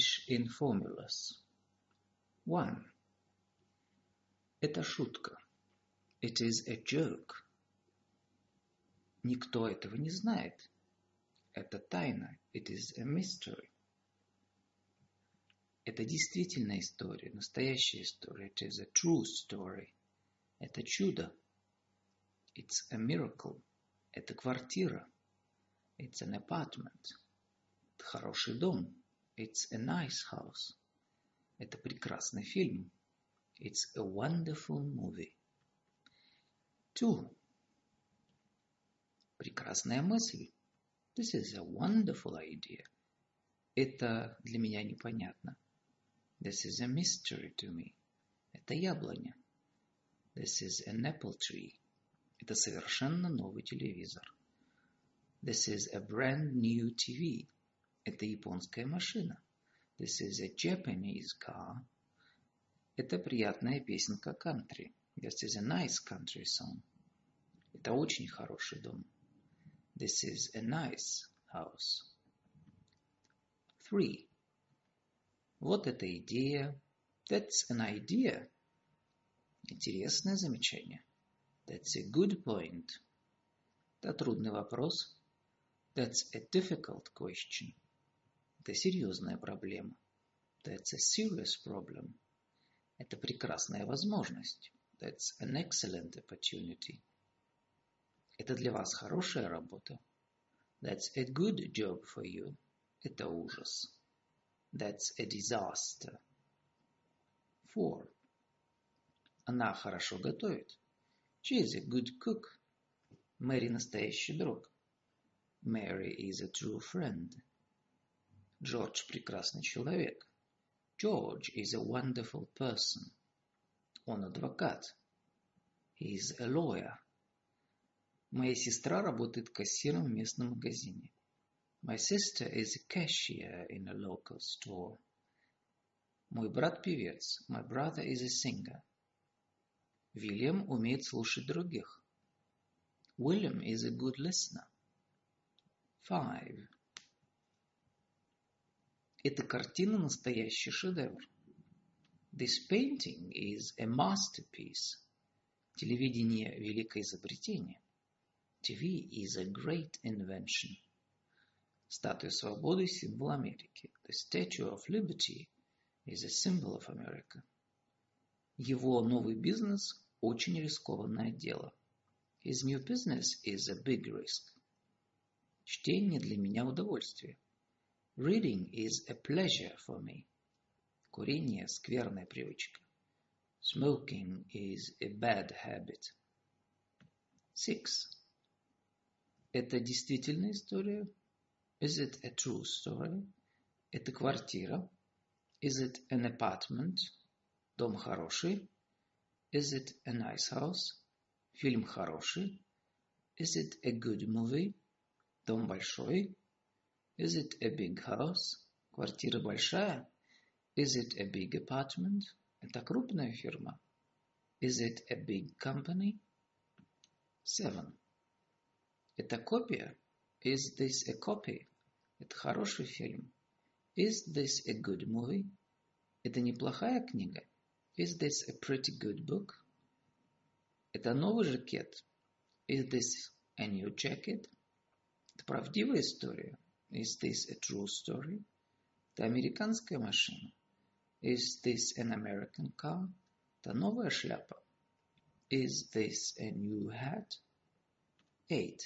English in formulas. 1. Это шутка. It is a joke. Никто этого не знает. Это тайна. It is a mystery. Это действительная история, настоящая история. It is a true story. Это чудо. It's a miracle. Это квартира. It's an apartment. Это хороший дом. It's a nice house. Это прекрасный фильм. It's a wonderful movie. Two. Прекрасная мысль. This is a wonderful idea. Это для меня непонятно. This is a mystery to me. Это яблоня. This is an apple tree. Это совершенно новый телевизор. This is a brand new TV. Это японская машина. This is a Japanese car. Это приятная песенка кантри. This is a nice country song. Это очень хороший дом. This is a nice house. Three. Вот эта идея. That's an idea. Интересное замечание. That's a good point. Это трудный вопрос. That's a difficult question. Это серьезная проблема. That's a serious problem. Это прекрасная возможность. That's an excellent opportunity. Это для вас хорошая работа. That's a good job for you. Это ужас. That's a disaster. Four. Она хорошо готовит. She is a good cook. Мэри настоящий друг. Mary is a true friend. Джордж прекрасный человек. George is a wonderful person. Он адвокат. He is a lawyer. Моя сестра работает кассиром в местном магазине. My sister is a cashier in a local store. Мой брат певец. My brother is a singer. Вильям умеет слушать других. William is a good listener. Five. Эта картина настоящий шедевр. This painting is a masterpiece. Телевидение – великое изобретение. TV is a great invention. Статуя свободы – символ Америки. The Statue of Liberty is a symbol of America. Его новый бизнес – очень рискованное дело. His new business is a big risk. Чтение для меня удовольствие. Reading is a pleasure for me. Курение – скверная привычка. Smoking is a bad habit. Six. Это действительная история? Is it a true story? Это квартира? Is it an apartment? Дом хороший? Is it a nice house? Фильм хороший? Is it a good movie? Дом большой? Is it a big house? Квартира большая? Is it a big apartment? Это крупная фирма. Is it a big company? Seven. Это копия? Is this a copy? Это хороший фильм. Is this a good movie? Это неплохая книга. Is this a pretty good book? Это новый жакет. Is this a new jacket? Это правдивая история. Is this a true story? Это американская машина. Is this an American car? Это новая шляпа. Is this a new hat? Eight.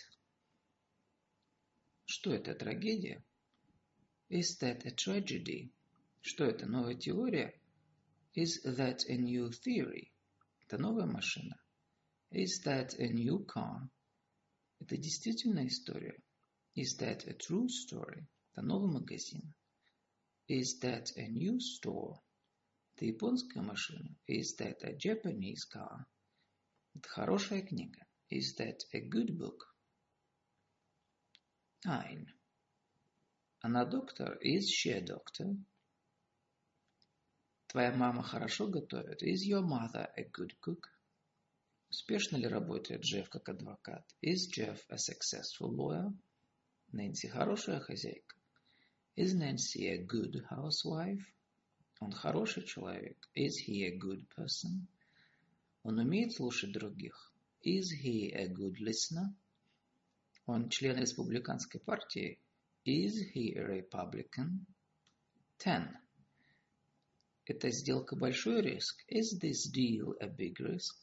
Что это, трагедия? Is that a tragedy? Что это, новая теория? Is that a new theory? Это новая машина. Is that a new car? Это действительно история. Is that a true story? Это новый магазин. Is that a new store? Это японская машина. Is that a Japanese car? Это хорошая книга. Is that a good book? Nine. Она доктор. Is she a doctor? Твоя мама хорошо готовит. Is your mother a good cook? Успешно ли работает Джефф как адвокат? Is Jeff a successful lawyer? Нэнси хорошая хозяйка. Is Nancy a good housewife? Он хороший человек. Is he a good person? Он умеет слушать других. Is he a good listener? Он член республиканской партии. Is he a Republican? Ten. Эта сделка большой риск. Is this deal a big risk?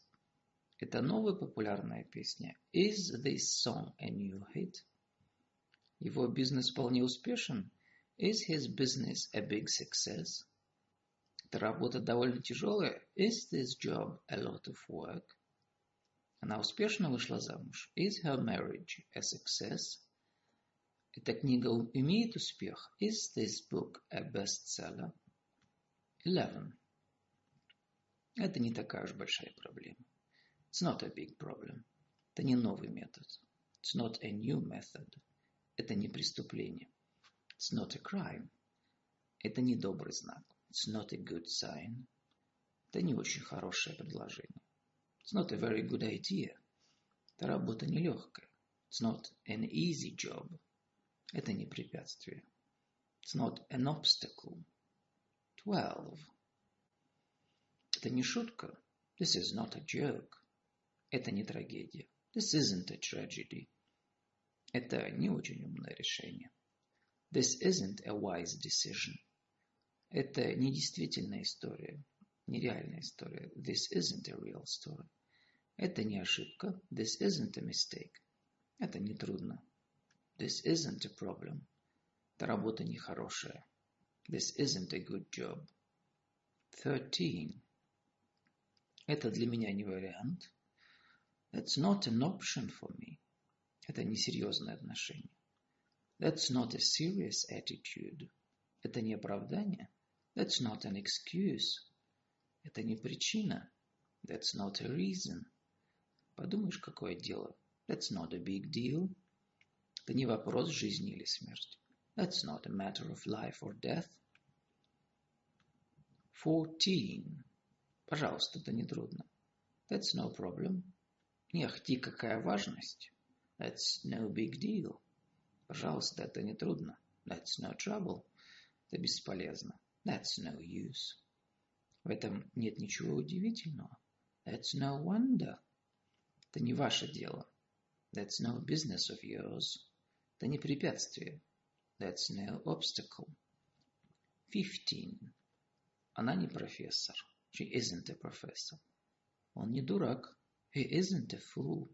Это новая популярная песня. Is this song a new hit? Его бизнес вполне успешен. Is his business a big success? Эта работа довольно тяжелая. Is this job a lot of work? Она успешно вышла замуж. Is her marriage a success? Эта книга имеет успех. Is this book a bestseller? Eleven. Это не такая уж большая проблема. It's not a big problem. Это не новый метод. It's not a new method. Это не преступление. It's not a crime. Это не добрый знак. It's not a good sign. Это не очень хорошее предложение. It's not a very good idea. Это работа нелегкая. It's not an easy job. Это не препятствие. It's not an obstacle. Twelve. Это не шутка. This is not a joke. Это не трагедия. This isn't a tragedy. Это не очень умное решение. This isn't a wise decision. Это не действительная история, нереальная история. This isn't a real story. Это не ошибка. This isn't a mistake. Это не трудно. This isn't a problem. Эта работа нехорошая. This isn't a good job. Thirteen. Это для меня не вариант. That's not an option for me. Это несерьезное отношение. That's not a serious attitude. Это не оправдание. That's not an excuse. Это не причина. That's not a reason. Подумаешь, какое дело. That's not a big deal. Это не вопрос жизни или смерти. That's not a matter of life or death. Fourteen. Пожалуйста, это не трудно. That's no problem. Не ахти, какая важность. That's no big deal. Пожалуйста, это не трудно. That's no trouble. Это бесполезно. That's no use. В этом нет ничего удивительного. That's no wonder. Это не ваше дело. That's no business of yours. Это не препятствие. That's no obstacle. Fifteen. Она не профессор. She isn't a professor. Он не дурак. He isn't a fool.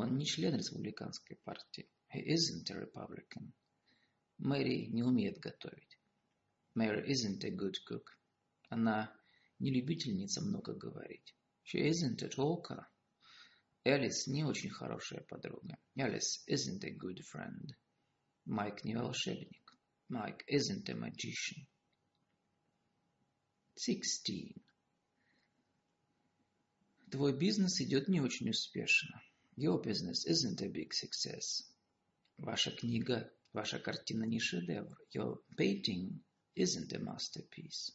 Он не член республиканской партии. He isn't a Republican. Мэри не умеет готовить. Mary isn't a good cook. Она не любительница много говорить. She isn't a talker. Элис не очень хорошая подруга. Alice isn't a good friend. Майк не волшебник. Mike isn't a magician. Sixteen. Твой бизнес идет не очень успешно. Your business isn't a big success. Ваша книга, ваша картина не шедевр. Your painting isn't a masterpiece.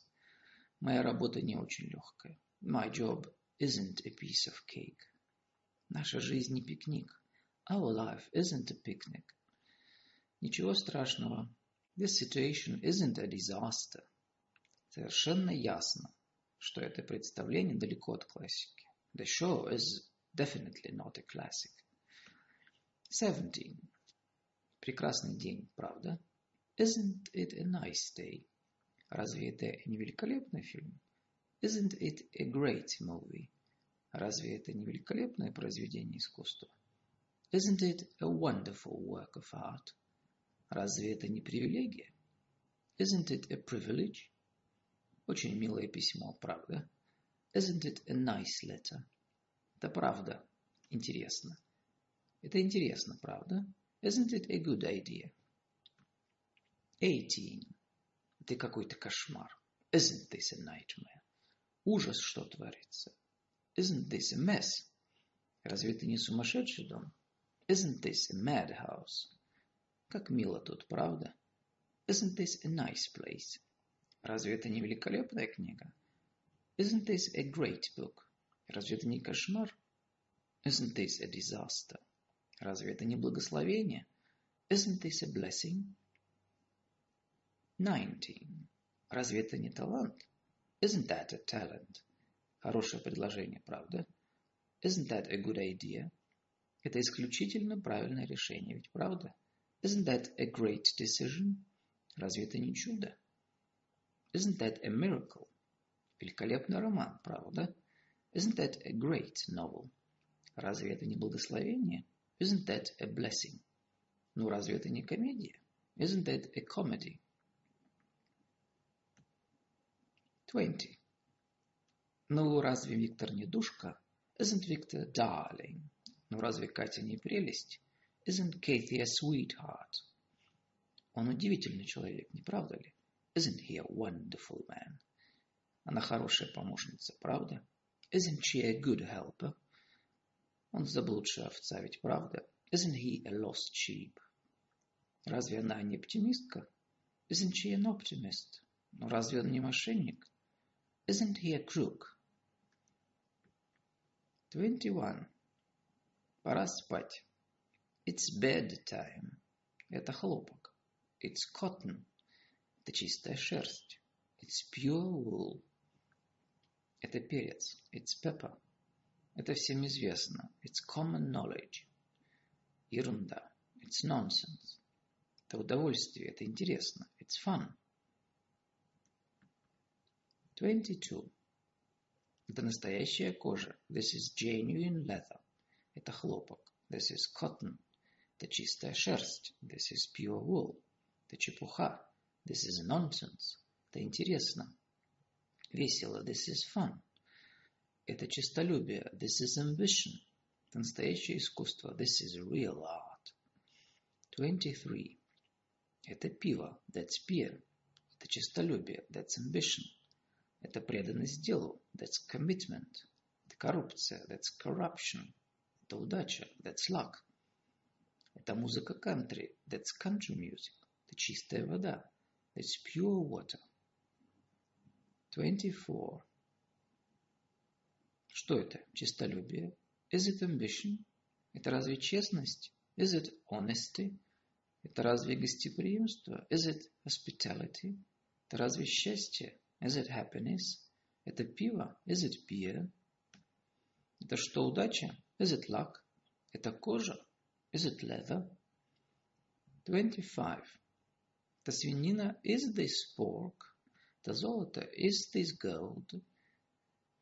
Моя работа не очень легкая. My job isn't a piece of cake. Наша жизнь не пикник. Our life isn't a picnic. Ничего страшного. This situation isn't a disaster. Совершенно ясно, что это представление далеко от классики. The show is definitely not a classic. Seventeen. Прекрасный день, правда? Isn't it a nice day? Разве это не великолепный фильм? Isn't it a great movie? Разве это не великолепное произведение искусства? Isn't it a wonderful work of art? Разве это не привилегия? Isn't it a privilege? Очень милое письмо, правда? Isn't it a nice letter? Это правда. Интересно. Это интересно, правда? Isn't it a good idea? Eighteen. Это какой-то кошмар. Isn't this a nightmare? Ужас, что творится. Isn't this a mess? Разве это не сумасшедший дом? Isn't this a madhouse? Как мило тут, правда? Isn't this a nice place? Разве это не великолепная книга? Isn't this a great book? Разве это не кошмар? Isn't this a disaster? Разве это не благословение? Isn't this a blessing? 19. Разве это не талант? Isn't that a talent? Хорошее предложение, правда? Isn't that a good idea? Это исключительно правильное решение, ведь правда? Isn't that a great decision? Разве это не чудо? Isn't that a miracle? Великолепный роман, правда? Isn't that a great novel? Разве это не благословение? Isn't that a blessing? Ну, разве это не комедия? Isn't that a comedy? 20. Ну, разве Виктор не душка? Isn't Victor darling? Ну, разве Катя не прелесть? Isn't Kathy a sweetheart? Он удивительный человек, не правда ли? Isn't he a wonderful man? Она хорошая помощница, правда? Isn't she a good helper? Он заблудшая овца, ведь правда? Isn't he a lost sheep? Разве она не оптимистка? Isn't she an optimist? Но разве он не мошенник? Isn't he a crook? 21. Пора спать. It's bedtime. Это хлопок. It's cotton. Это чистая шерсть. It's pure wool. Это перец. It's pepper. Это всем известно. It's common knowledge. Ерунда. It's nonsense. Это удовольствие. Это интересно. It's fun. 22. Это настоящая кожа. This is genuine leather. Это хлопок. This is cotton. Это чистая шерсть. This is pure wool. Это чепуха. This is nonsense. Это интересно. Весело. This is fun. Это честолюбие. This is ambition. Это настоящее искусство. This is real art. 23. Это пиво. That's beer. Это честолюбие. That's ambition. Это преданность делу. That's commitment. Это коррупция. That's corruption. Это удача. That's luck. Это музыка кантри. That's country music. Это чистая вода. That's pure water. 24. Что это? Чистолюбие? Is it ambition? Это разве честность? Is it honesty? Это разве гостеприимство? Is it hospitality? Это разве счастье? Is it happiness? Это пиво? Is it beer? Это что, удача? Is it luck? Это кожа? Is it leather? 25. Это свинина? Is this pork? Это золото? Is this gold?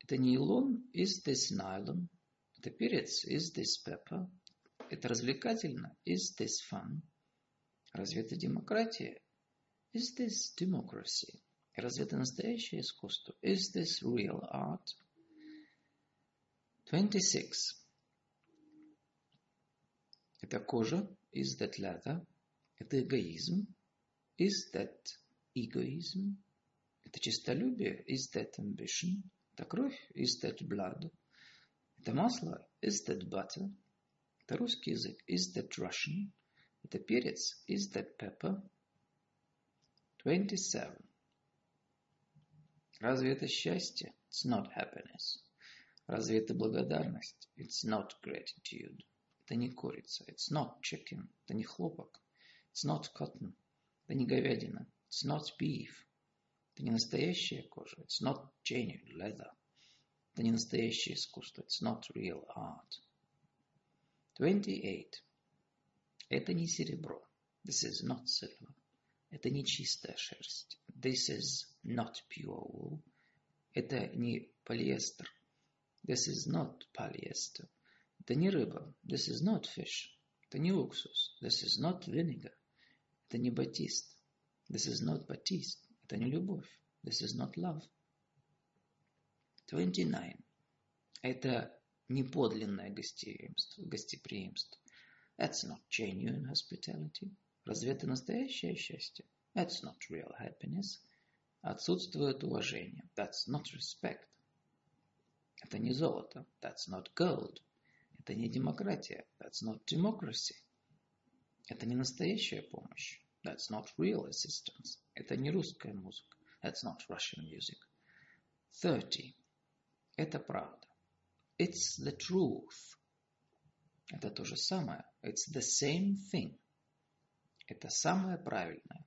Это нейлон? Is this nylon? Это перец? Is this pepper? Это развлекательно? Is this fun? Разве это демократия? Is this democracy? Разве это настоящее искусство? Is this real art? 26. Это кожа. Is that leather? Это эгоизм. Is that egoism? Это честолюбие. Is that ambition? Это кровь. Is that blood? Это масло. Is that butter? Это русский язык. Is that Russian? Это перец. Is that pepper? 27. Разве это счастье? It's not happiness. Разве это благодарность? It's not gratitude. Это не курица. It's not chicken. Это не хлопок. It's not cotton. Это не говядина. It's not beef. Это не настоящая кожа. It's not genuine leather. Это не настоящее искусство. It's not real art. 28. Это не серебро. This is not silver. Это не чистая шерсть. This is not pure wool. Это не полиэстер. This is not polyester. Это не рыба. This is not fish. Это не уксус. This is not vinegar. Это не батист. This is not batiste. Это не любовь. This is not love. 29. Это не подлинное гостеприимство. гостеприимство. That's not genuine hospitality. Разве это настоящее счастье? That's not real happiness. Отсутствует уважение. That's not respect. Это не золото. That's not gold. Это не демократия. That's not democracy. Это не настоящая помощь. That's not real assistance. Это не русская музыка. That's not Russian music. 30. Это правда. It's the truth. Это то же самое. It's the same thing. Это самое правильное.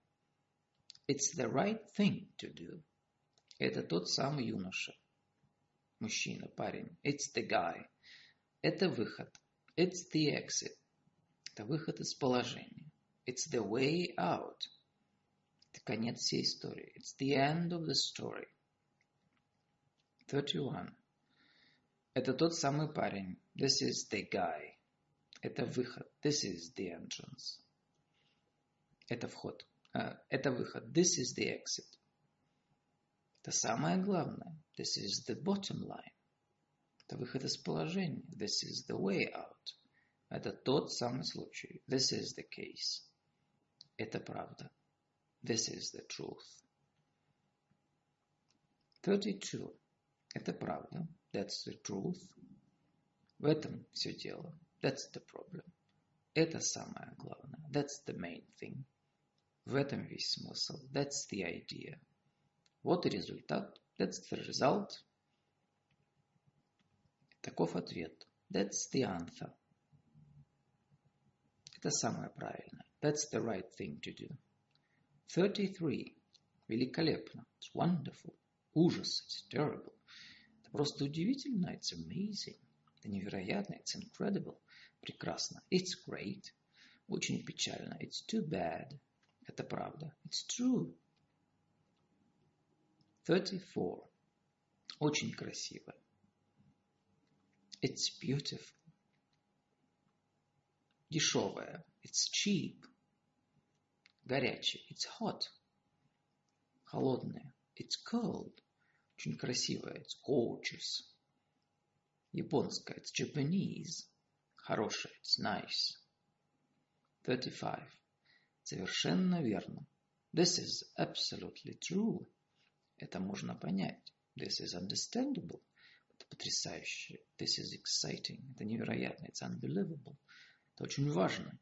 It's the right thing to do. Это тот самый юноша. Мужчина, парень. It's the guy. Это выход. It's the exit. Это выход из положения. It's the way out. Это конец всей истории. It's the end of the story. 31. Это тот самый парень. This is the guy. Это выход. This is the entrance. Это вход. Uh, это выход. This is the exit. Это самое главное. This is the bottom line. Это выход из положения. This is the way out. Это тот самый случай. This is the case. Это правда. This is the truth. 32. Это правда. That's the truth. В этом все дело. That's the problem. Это самое главное. That's the main thing. В этом весь смысл. That's the idea. Вот и результат. That's the result. Таков ответ. That's the answer. Это самое правильное. That's the right thing to do. 33. Великолепно. It's wonderful. Ужас. It's terrible. Это просто удивительно. It's amazing. Это невероятно. It's incredible. Прекрасно. It's great. Очень печально. It's too bad. Это правда. It's true. 34. Очень красиво. It's beautiful. Дешевое. It's cheap. Горячее. It's hot. Холодное. It's cold. Очень красивое. It's gorgeous. Японское. It's Japanese. Хорошее. It's nice. 35. Совершенно верно. This is absolutely true. Это можно понять. This is understandable. Это потрясающе. This is exciting. Это невероятно. It's unbelievable. Это очень важно.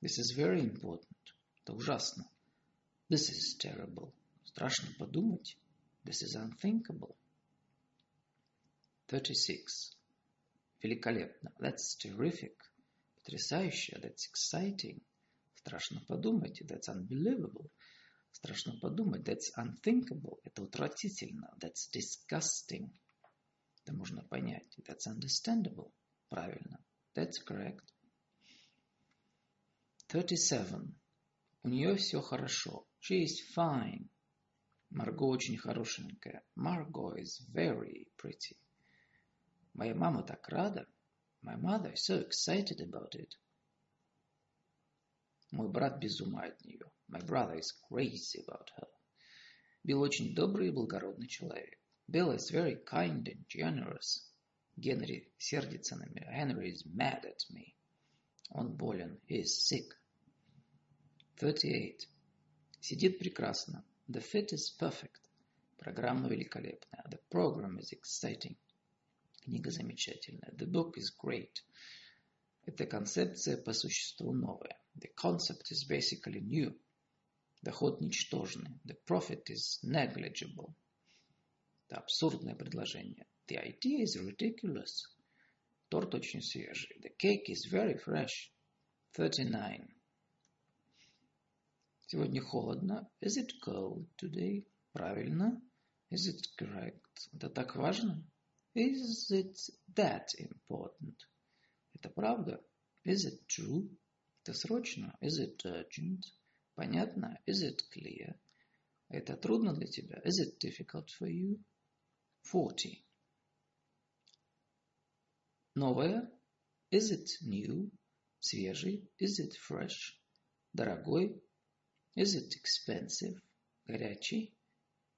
This is very important. Это ужасно. This is terrible. Страшно подумать. This is unthinkable. 36. Великолепно. That's terrific. Потрясающе. That's exciting. Страшно подумать. That's unbelievable. Страшно подумать. That's unthinkable. Это утратительно. That's disgusting. Это можно понять. That's understandable. Правильно. That's correct. 37. У нее все хорошо. She is fine. Марго очень хорошенькая. Margot is very pretty. Моя мама так рада. My mother is so excited about it. Мой брат без ума от нее. My brother is crazy about her. Билл очень добрый и благородный человек. Bill is very kind and generous. Генри сердится на меня. Henry is mad at me. Он болен. He is sick. 38. Сидит прекрасно. The fit is perfect. Программа великолепная. The program is exciting. Книга замечательная. The book is great. Эта концепция по существу новая. The concept is basically new. Доход ничтожный. The profit is negligible. Это абсурдное предложение. The idea is ridiculous. Торт очень свежий. The cake is very fresh. 39. Сегодня холодно. Is it cold today? Правильно. Is it correct? Это так важно? Is it that important? Это правда? Is it true? Это срочно? Is it urgent? Понятно? Is it clear? Это трудно для тебя? Is it difficult for you? 40. Новое? Is it new? Свежий? Is it fresh? Дорогой? Is it expensive? Горячий?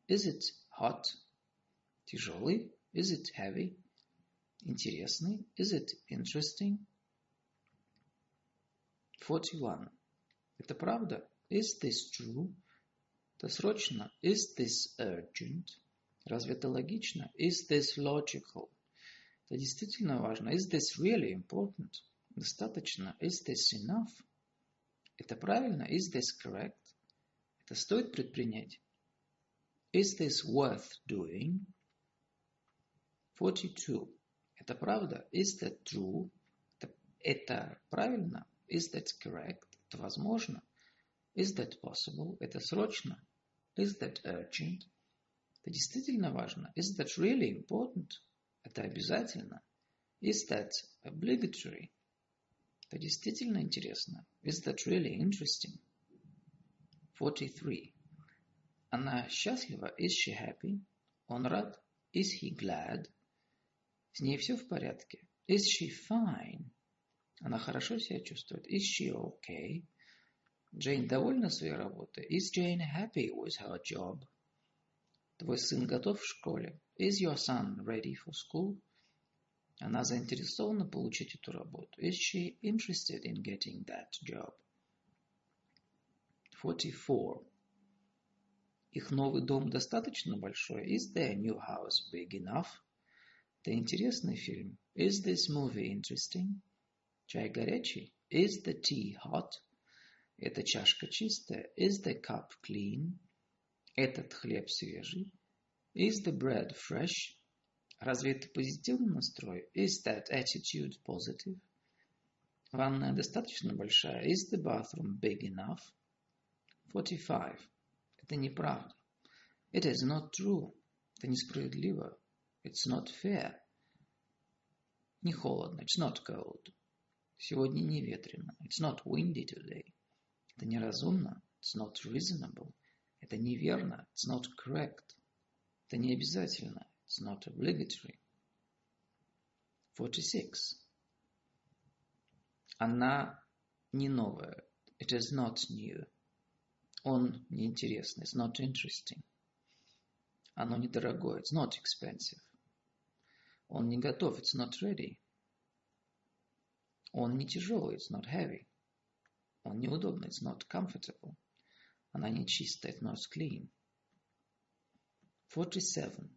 Is it hot? Тяжелый? Is it heavy? Интересный? Is it interesting? 41. Это правда? Is this true? Это срочно? Is this urgent? Разве это логично? Is this logical? Это действительно важно. Is this really important? Достаточно. Is this enough? Это правильно? Is this correct? Это стоит предпринять? Is this worth doing? 42. Это правда? Is that true? Это, это правильно? Is that correct? Это возможно? Is that possible? Это срочно? Is that urgent? Это действительно важно. Is that really important? Это обязательно. Is that obligatory? Это действительно интересно. Is that really interesting? 43. Она счастлива? Is she happy? Он рад? Is he glad? С ней все в порядке? Is she fine? Она хорошо себя чувствует? Is she okay? Джейн довольна своей работой? Is Jane happy with her job? Твой сын готов в школе? Is your son ready for school? Она заинтересована получить эту работу. Is she interested in getting that job? 44. Их новый дом достаточно большой? Is their new house big enough? Это интересный фильм. Is this movie interesting? Чай горячий? Is the tea hot? Эта чашка чистая? Is the cup clean? Этот хлеб свежий? Is the bread fresh? Разве это позитивный настрой? Is that attitude positive? Ванная достаточно большая? Is the bathroom big enough? 45. Это неправда. It is not true. Это несправедливо. It's not fair. Не холодно. It's not cold. Сегодня не ветрено. It's not windy today. Это неразумно. It's not reasonable. Это неверно. It's not correct. Это не обязательно. It's not obligatory. 46. Она не новая. It is not new. Он неинтересный. It's not interesting. Оно недорогое. It's not expensive. Он не готов. It's not ready. Он не тяжелый. It's not heavy. Он неудобный. It's not comfortable. Она не чистая. It's not clean. 47.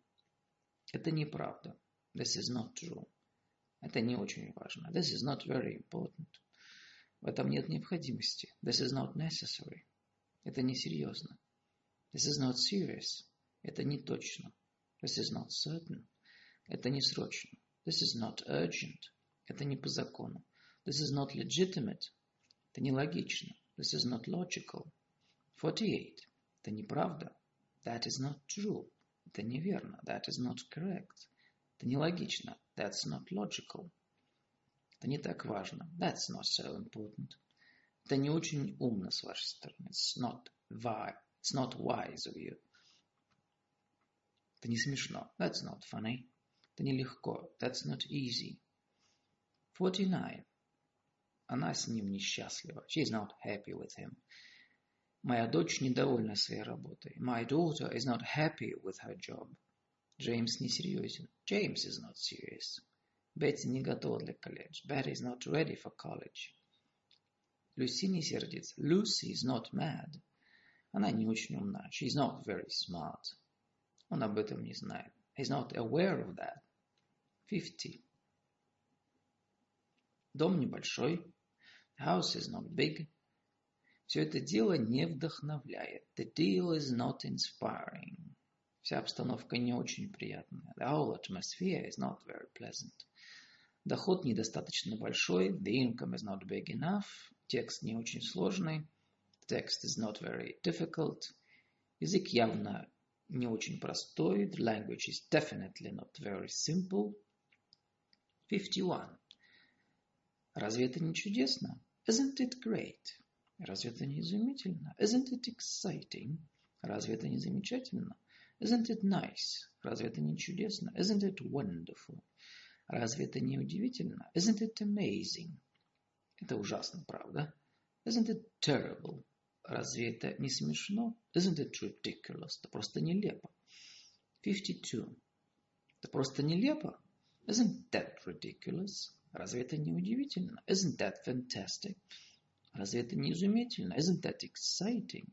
Это неправда. This is not true. Это не очень важно. This is not very important. В этом нет необходимости. This is not necessary. Это несерьезно. This is not serious. Это не точно. This is not certain. Это не срочно. This is not urgent. Это не по закону. This is not legitimate. Это нелогично. This is not logical. 48. Это неправда. That is not true. Это неверно. That is not correct. Это нелогично. That's not logical. Это не так важно. That's not so important. Это не очень умно с вашей стороны. It's not, wise. It's not wise of you. Это не смешно. That's not funny. Это нелегко. That's not easy. 49. Она с ним несчастлива. She is not happy with him. Моя дочь недовольна своей работой. My daughter is not happy with her job. Джеймс несерьезен. James is not serious. Бетти не готова для колледжа. Betty is not ready for college. Люси не сердится. Lucy is not mad. Она не очень умна. She is not very smart. Он об этом не знает. He's not aware of that. 50. Дом небольшой. The house is not big. Все это дело не вдохновляет. The deal is not inspiring. Вся обстановка не очень приятная. The whole atmosphere is not very pleasant. Доход недостаточно большой. The income is not big enough. Текст не очень сложный. The text is not very difficult. Язык явно не очень простой. The language is definitely not very simple. 51. Разве это не чудесно? Isn't it great? Разве это не изумительно? Isn't it exciting? Разве это не замечательно? Isn't it nice? Разве это не чудесно? Isn't it wonderful? Разве это не удивительно? Isn't it amazing? Это ужасно, правда? Isn't it terrible? Разве это не смешно? Isn't it ridiculous? Это просто нелепо. 52. Это просто нелепо? Isn't that ridiculous? Разве это не удивительно? Isn't that fantastic? Разве это не изумительно? Isn't that exciting?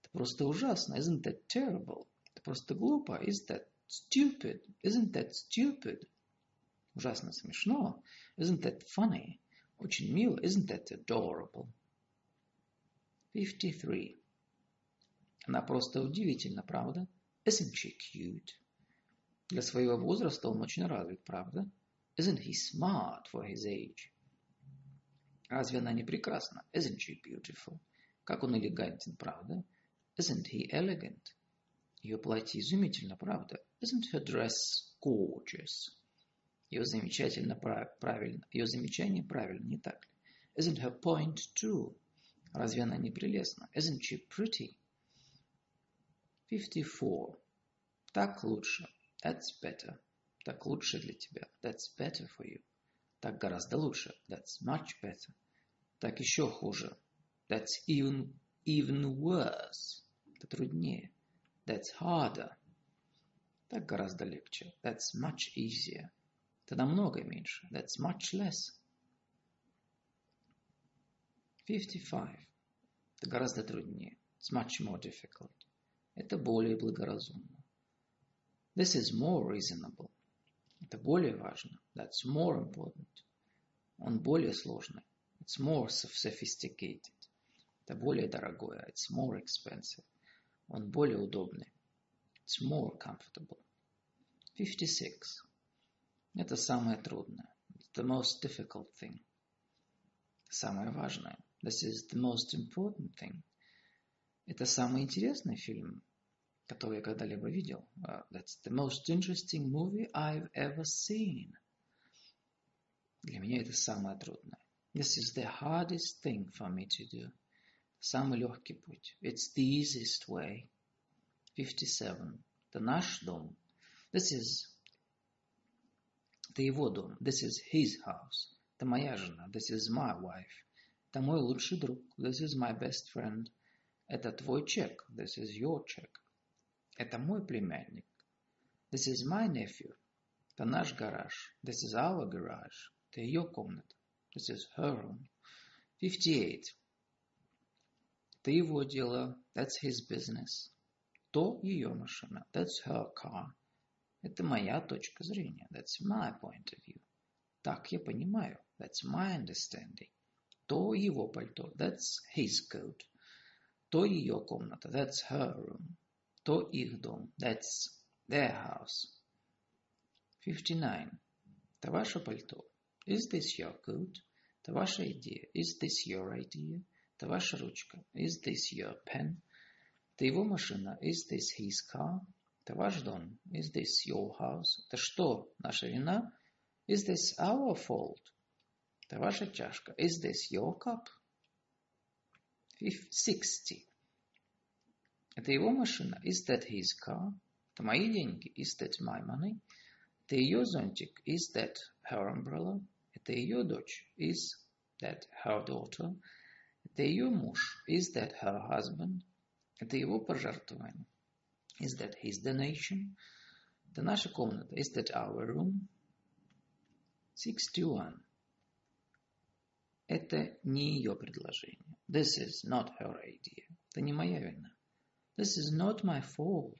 Это просто ужасно. Isn't that terrible? Это просто глупо. Is that stupid? Isn't that stupid? Ужасно смешно. Isn't that funny? Очень мило. Isn't that adorable? 53. Она просто удивительна, правда? Isn't she cute? Для своего возраста он очень развит, правда? Isn't he smart for his age? Разве она не прекрасна? Isn't she beautiful? Как он элегантен, правда? Isn't he elegant? Ее платье изумительно, правда? Isn't her dress gorgeous? Ее замечательно правильно. Ее замечание правильно, не так ли? Isn't her point true? Разве она не прелестна? Isn't she pretty? 54. Так лучше. That's better. Так лучше для тебя. That's better for you. Так гораздо лучше. That's much better. Так еще хуже. That's even, even worse. Это труднее. That's harder. Так гораздо легче. That's much easier. Это намного меньше. That's much less. 55. Это гораздо труднее. It's much more difficult. Это более благоразумно. This is more reasonable. Это более важно. That's more important. Он более сложный. It's more sophisticated. Это более дорогое. It's more expensive. Он более удобный. It's more comfortable. 56. Это самое трудное. It's the most difficult thing. Самое важное. This is the most important thing. Это самый интересный фильм, который я когда-либо видел. Uh, that's the most interesting movie I've ever seen. Для меня это самое трудное. This is the hardest thing for me to do. Самый легкий путь. It's the easiest way. 57. Это наш дом. This is... Это его дом. This is his house. Это моя жена. This is my wife. Это мой лучший друг. This is my best friend. Это твой чек. This is your check. Это мой племянник. This is my nephew. Это наш гараж. This is our garage. Это ее комната. This is her room. 58. Это его дело. That's his business. То ее машина. That's her car. Это моя точка зрения. That's my point of view. Так я понимаю. That's my understanding. То его пальто. That's his coat. То ее комната. That's her room то их дом. That's their house. 59. Это ваше пальто. Is this your coat? Это ваша идея. Is this your idea? Это ваша ручка. Is this your pen? Это его машина. Is this his car? Это ваш дом. Is this your house? Это что? Наша вина? Is this our fault? Это ваша чашка. Is this your cup? 60. Это его машина. Is that his car? Это мои деньги. Is that my money? Это ее зонтик. Is that her umbrella? Это ее дочь. Is that her daughter? Это ее муж. Is that her husband? Это его пожертвование. Is that his donation? Это наша комната. Is that our room? 61. Это не ее предложение. This is not her idea. Это не моя вина. This is not my fault.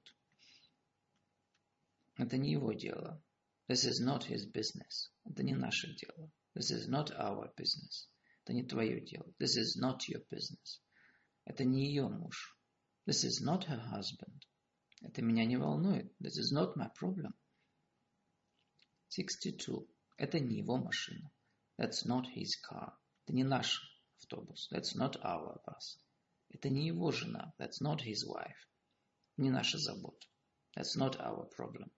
Это не его дело. This is not his business. Это не наше дело. This is not our business. Это не твое дело. This is not your business. Это не ее муж. This is not her husband. Это меня не волнует. This is not my problem. 62. Это не его машина. That's not his car. Это не наш автобус. That's not our bus. Это не его жена. That's not his wife. Не наша забота. That's not our problem.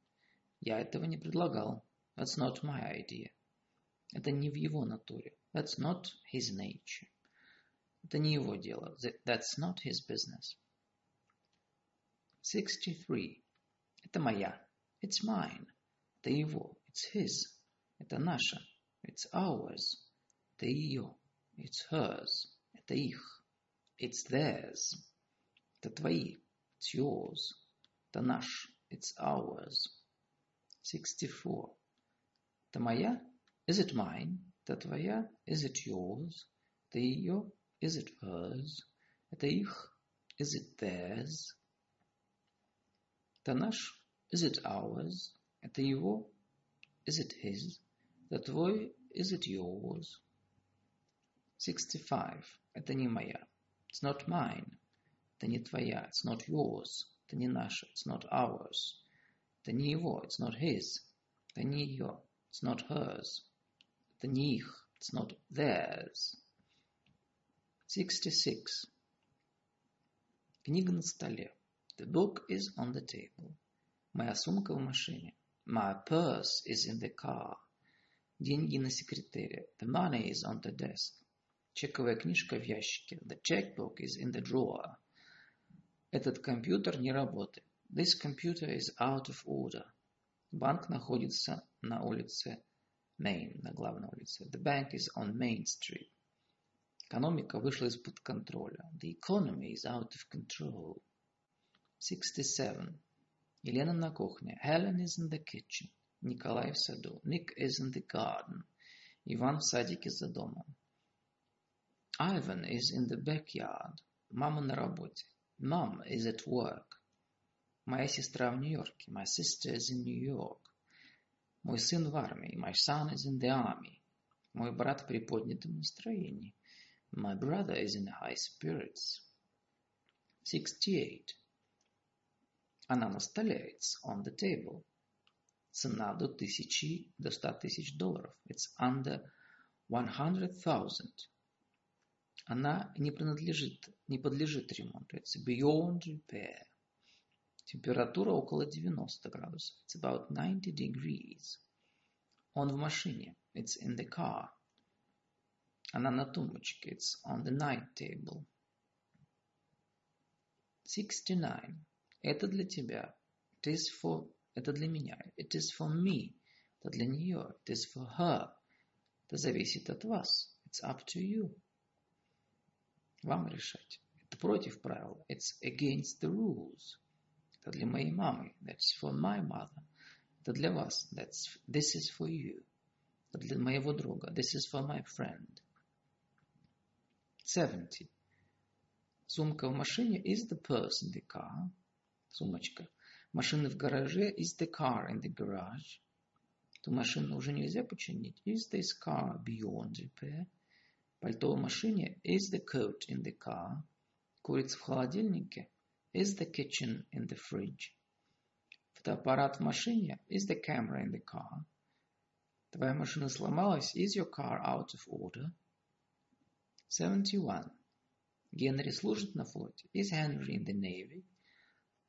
Я этого не предлагал. That's not my idea. Это не в его натуре. That's not his nature. Это не его дело. That's not his business. 63. Это моя. It's mine. Это его. It's his. Это наше. It's ours. Это ее. It's hers. Это их. It's theirs. Это твои. It's yours. Это наш. It's ours. 64. Это моя? Is it mine? Это твоя? Is it yours? Это ее? Is it hers? Это их? Is it theirs? Это наш? Is it ours? Это его? Is it his? Это твой? Is it yours? 65. Это не моя. It's not mine. Это не твоя. It's not yours. Это не наше. It's not ours. Это не его. It's not his. Это не ее. It's not hers. Это не их. It's not theirs. 66. Книга на столе. The The book is on the table. Моя сумка в машине. My purse is in the car. Деньги на секретаре. The money is on the desk. Чековая книжка в ящике. The checkbook is in the drawer. Этот компьютер не работает. This computer is out of order. Банк находится на улице Main, на главной улице. The bank is on Main Street. Экономика вышла из-под контроля. The economy is out of control. 67. Елена на кухне. Helen is in the kitchen. Николай в саду. Nick is in the garden. Иван в садике за домом. Ivan is in the backyard. Мама на работе. Mom is at work. Моя сестра в Нью-Йорке. My sister is in New York. Мой сын в армии. My son is in the army. Мой брат в приподнятом настроении. My brother is in high spirits. 68. Она на столе. It's on the table. Цена до тысячи, до ста тысяч долларов. It's under 100,000. Она не принадлежит, не подлежит ремонту. It's beyond repair. Температура около 90 градусов. It's about 90 degrees. Он в машине. It's in the car. Она на тумбочке. It's on the night table. 69. Это для тебя. It is for... Это для меня. It is for me. Это для нее. It is for her. Это зависит от вас. It's up to you. Вам решать. Это против правил. It's against the rules. Это для моей мамы. That's for my mother. Это для вас. That's, this is for you. Это для моего друга. This is for my friend. 70. Сумка в машине is the purse in the car. Сумочка. Машина в гараже is the car in the garage. Эту машину уже нельзя починить. Is this car beyond repair? Пальто в машине is the coat in the car. Курица в холодильнике is the kitchen in the fridge. Фотоаппарат в машине is the camera in the car. Твоя машина сломалась is your car out of order. 71. Генри служит на флоте is Henry in the navy.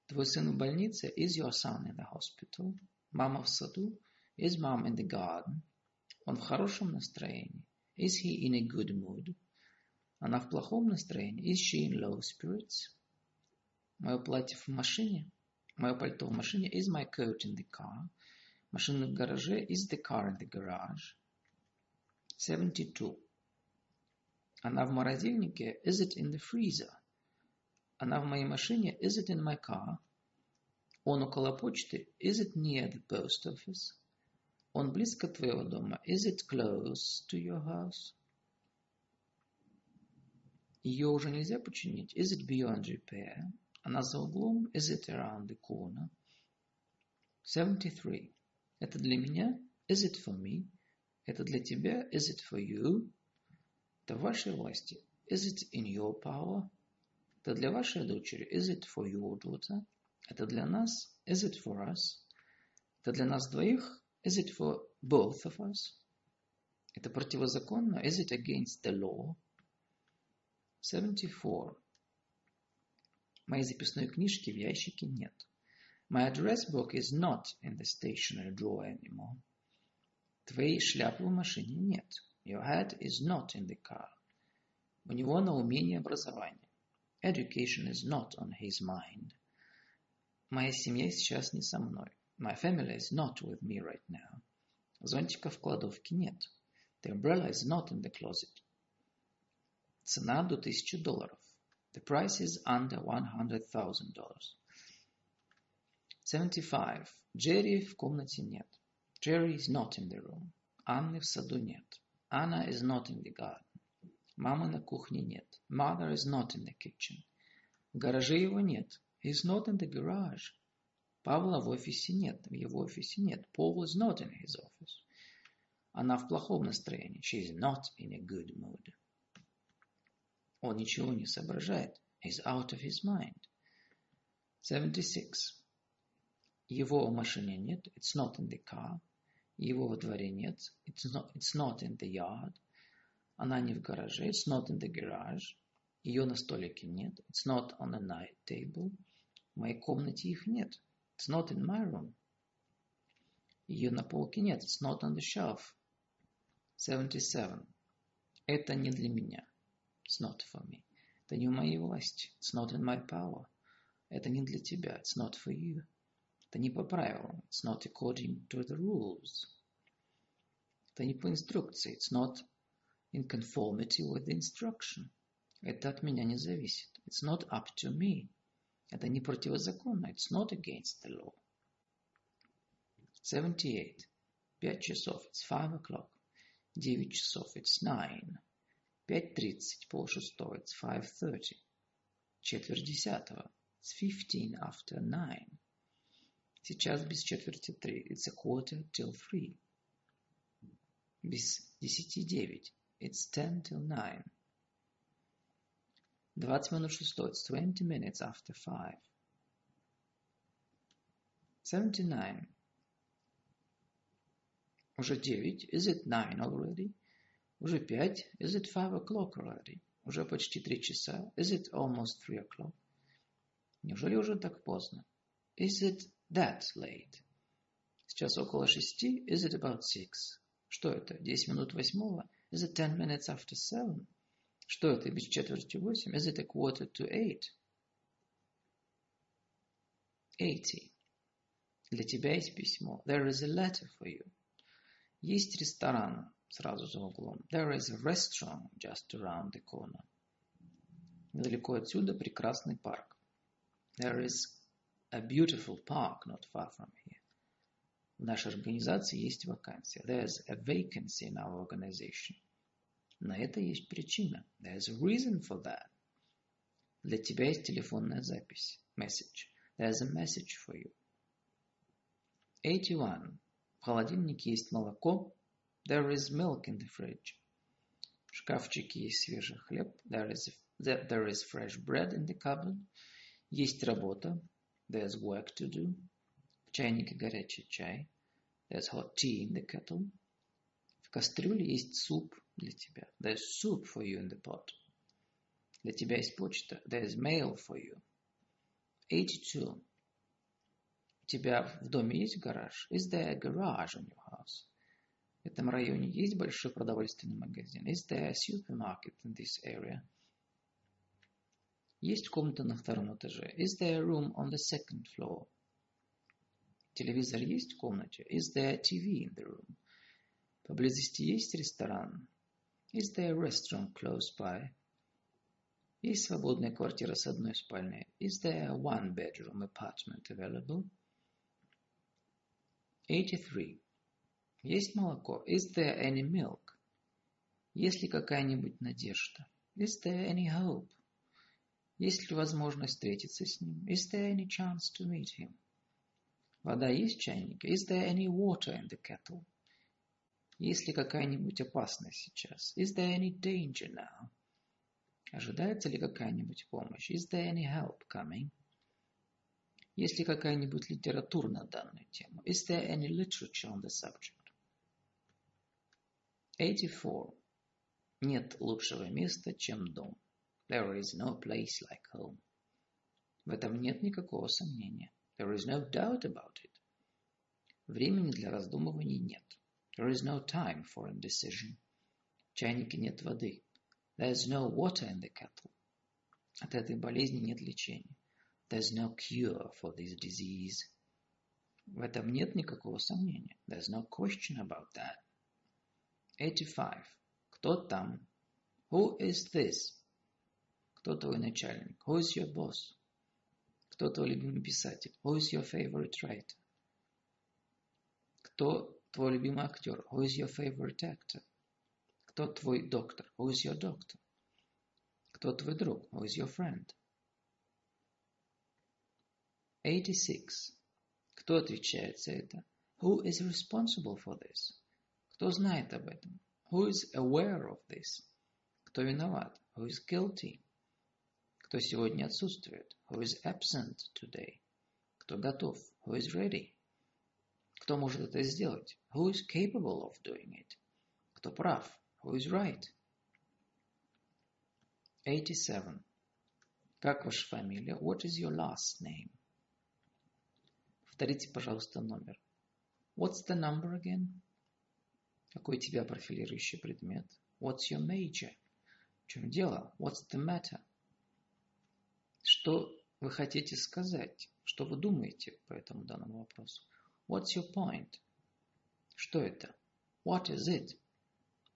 Твой сын в больнице is your son in the hospital. Мама в саду is mom in the garden. Он в хорошем настроении Is he in a good mood? Она в плохом настроении. Is she in low spirits? Мое платье в машине. Мое пальто в машине. Is my coat in the car? Машина в гараже. Is the car in the garage? 72. Она в морозильнике. Is it in the freezer? Она в моей машине. Is it in my car? Он около почты. Is it near the post office? Он близко твоего дома. Is it close to your house? Ее уже нельзя починить. Is it beyond repair? Она за углом. Is it around the corner? 73. Это для меня? Is it for me? Это для тебя? Is it for you? Это в вашей власти. Is it in your power? Это для вашей дочери. Is it for your daughter? Это для нас. Is it for us? Это для нас двоих. Is it for both of us? Это противозаконно? Is it against the law? 74. Моей записной книжки в ящике нет. My address book is not in the stationery drawer anymore. Твоей шляпы в машине нет. Your hat is not in the car. У него на уме образование. Education is not on his mind. Моя семья сейчас не со мной. My family is not with me right now. Зонтика в кладовке нет. The umbrella is not in the closet. Цена до тысячи долларов. The price is under $100,000. 75. Джерри в комнате нет. Jerry is not in the room. Анны в саду нет. Anna is not in the garden. Мамы на кухне нет. Mother is not in the kitchen. В гараже его нет. He is not in the garage. Павла в офисе нет, в его офисе нет. Paul is not in his office. Она в плохом настроении. She is not in a good mood. Он ничего не соображает. He's out of his mind. 76. Его в машине нет. It's not in the car. Его во дворе нет. It's not, it's not in the yard. Она не в гараже. It's not in the garage. Ее на столике нет. It's not on the night table. В моей комнате их нет. It's not in my room. Ее на полке нет. It's not on the shelf. 77. Это не для меня. It's not for me. Это не в моей власти. It's not in my power. Это не для тебя. It's not for you. Это не по правилам. It's not according to the rules. Это не по инструкции. It's not in conformity with the instruction. Это от меня не зависит. It's not up to me. Это не противозаконно. It's not against the law. 78. Пять часов. It's five o'clock. Девять часов. It's nine. Пять тридцать. Пол шестого. It's five thirty. Четверть десятого. It's fifteen after nine. Сейчас без четверти три. It's a quarter till three. Без десяти девять. It's ten till nine. Двадцать минут шестой. It's twenty minutes after five. Seventy-nine. Уже девять. Is it nine already? Уже пять. Is it five o'clock already? Уже почти три часа. Is it almost three o'clock? Неужели уже так поздно? Is it that late? Сейчас около шести. Is it about six? Что это? Десять минут восьмого? Is it ten minutes after seven? Что это без четверти восемь? Is it a quarter to eight? Eighty. Для тебя есть письмо. There is a letter for you. Есть ресторан сразу за углом. There is a restaurant just around the corner. Недалеко отсюда прекрасный парк. There is a beautiful park not far from here. В нашей организации есть вакансия. There is a vacancy in our organization. На это есть причина. There is a reason for that. Для тебя есть телефонная запись. Message. There is a message for you. 81. В холодильнике есть молоко. There is milk in the fridge. В шкафчике есть свежий хлеб. There is, there is fresh bread in the cupboard. Есть работа. There's work to do. В чайнике горячий чай. There's hot tea in the kettle. Кастрюле есть суп для тебя. There's soup for you in the pot. Для тебя есть почта. There's mail for you. 82. У тебя в доме есть гараж? Is there a garage in your house? В этом районе есть большой продовольственный магазин? Is there a supermarket in this area? Есть комната на втором этаже? Is there a room on the second floor? Телевизор есть в комнате? Is there a TV in the room? Поблизости есть ресторан? Is there a restaurant close by? Есть свободная квартира с одной спальней? Is there a one-bedroom apartment available? 83. Есть молоко? Is there any milk? Есть ли какая-нибудь надежда? Is there any hope? Есть ли возможность встретиться с ним? Is there any chance to meet him? Вода есть в чайнике? Is there any water in the kettle? Есть ли какая-нибудь опасность сейчас? Is there any danger now? Ожидается ли какая-нибудь помощь? Is there any help coming? Есть ли какая-нибудь литература на данную тему? Is there any literature on the subject? 84. Нет лучшего места, чем дом. There is no place like home. В этом нет никакого сомнения. There is no doubt about it. Времени для раздумываний нет. There is no time for indecision. В чайнике нет воды. There is no water in the kettle. От этой болезни нет лечения. There's no cure for this disease. В этом нет никакого сомнения. There's no question about that. 85. Кто там? Who is this? Кто твой начальник? Who is your boss? Кто твой любимый писатель? Who is your favorite writer? Кто твой любимый актер? Who is your favorite actor? Кто твой доктор? Who is your doctor? Кто твой друг? Who is your friend? 86. Кто отвечает за это? Who is responsible for this? Кто знает об этом? Who is aware of this? Кто виноват? Who is guilty? Кто сегодня отсутствует? Who is absent today? Кто готов? Who is ready? Кто может это сделать? Who is capable of doing it? Кто прав? Who is right? 87. Как ваша фамилия? What is your last name? Повторите, пожалуйста, номер. What's the number again? Какой у тебя профилирующий предмет? What's your major? В чем дело? What's the matter? Что вы хотите сказать? Что вы думаете по этому данному вопросу? What's your point? Что это? What is it?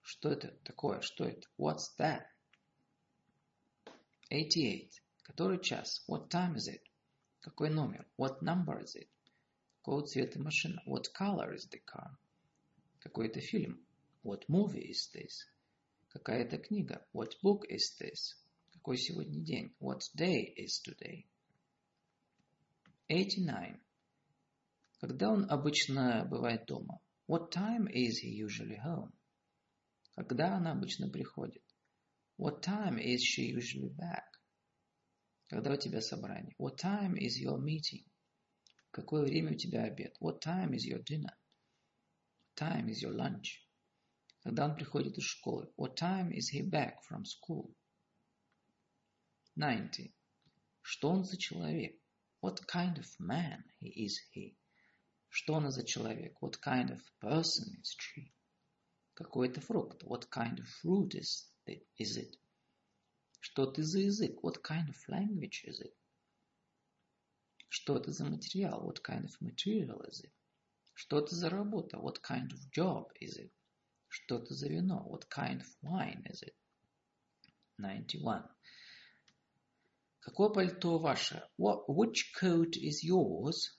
Что это такое? Что это? What's that? 88. Который час? What time is it? Какой номер? What number is it? Какого цвета машина? What color is the car? Какой это фильм? What movie is this? Какая это книга? What book is this? Какой сегодня день? What day is today? 89. Когда он обычно бывает дома? What time is he usually home? Когда она обычно приходит? What time is she usually back? Когда у тебя собрание? What time is your meeting? Какое время у тебя обед? What time is your dinner? What time is your lunch? Когда он приходит из школы? What time is he back from school? 90. Что он за человек? What kind of man is he? Что он за человек? What kind of person is she? Какой это фрукт? What kind of fruit is it? Is it? Что ты за язык? What kind of language is it? Что это за материал? What kind of material is it? Что это за работа? What kind of job is it? Что это за вино? What kind of wine is it? 91. Какое пальто ваше? What, which coat is yours?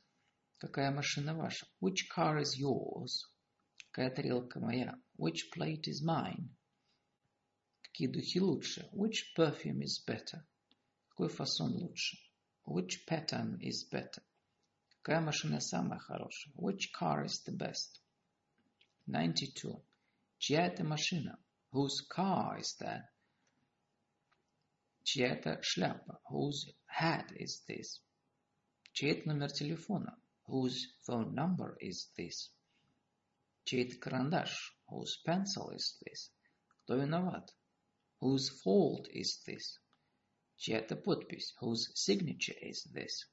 Какая машина ваша? Which car is yours? Какая тарелка моя? Which plate is mine? Какие духи лучше? Which perfume is better? Какой фасон лучше? Which pattern is better? Какая машина самая хорошая? Which car is the best? 92. Чья это машина? Whose car is that? Чья это шляпа? Whose hat is this? Чей это номер телефона? Whose phone number is this? Чей это карандаш? Whose pencil is this? Кто виноват? Whose fault is this? Чья это подпись? Whose signature is this?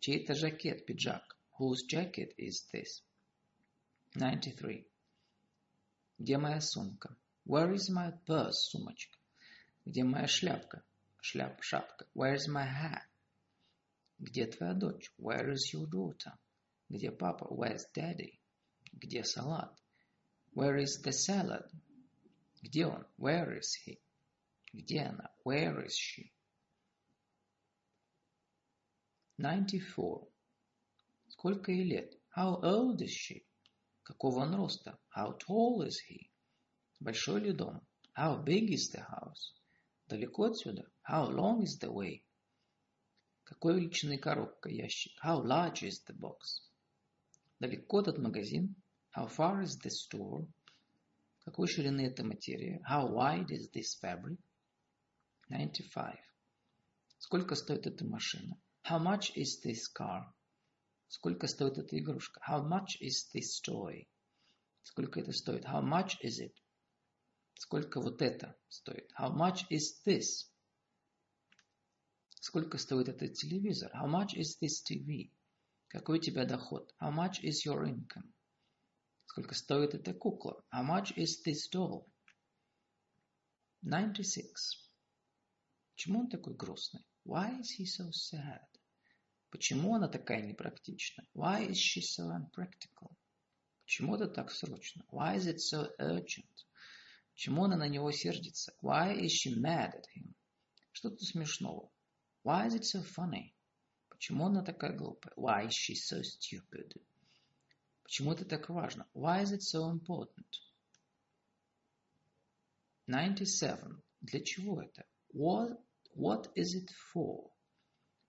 Чей это жакет, пиджак? Whose jacket is this? 93. Где моя сумка? Where is my purse, сумочка? Где моя шляпка? Шляп, шапка. Where is my hat? Где твоя дочь? Where is your daughter? Где папа? Where's daddy? Где салат? Where is the salad? Где он? Where is he? Где она? Where is she? 94. Сколько ей лет? How old is she? Какого он роста? How tall is he? Большой ли дом? How big is the house? Далеко отсюда? How long is the way? Какой величины коробка, ящик? How large is the box? Далеко этот магазин? How far is the store? Какой ширины эта материя? How wide is this fabric? 95. Сколько стоит эта машина? How much is this car? Сколько стоит эта игрушка? How much is this toy? Сколько это стоит? How much is it? Сколько вот это стоит? How much is this? Сколько стоит этот телевизор? How much is this TV? Какой у тебя доход? How much is your income? Сколько стоит эта кукла? How much is this doll? 96. Почему он такой грустный? Why is he so sad? Почему она такая непрактичная? Why is she so unpractical? Почему это так срочно? Why is it so urgent? Почему она на него сердится? Why is she mad at him? Что тут смешного? Why is it so funny? Почему она такая глупая? Why is she so stupid? Почему это так важно? Why is it so important? 97. Для чего это? What, what is it for?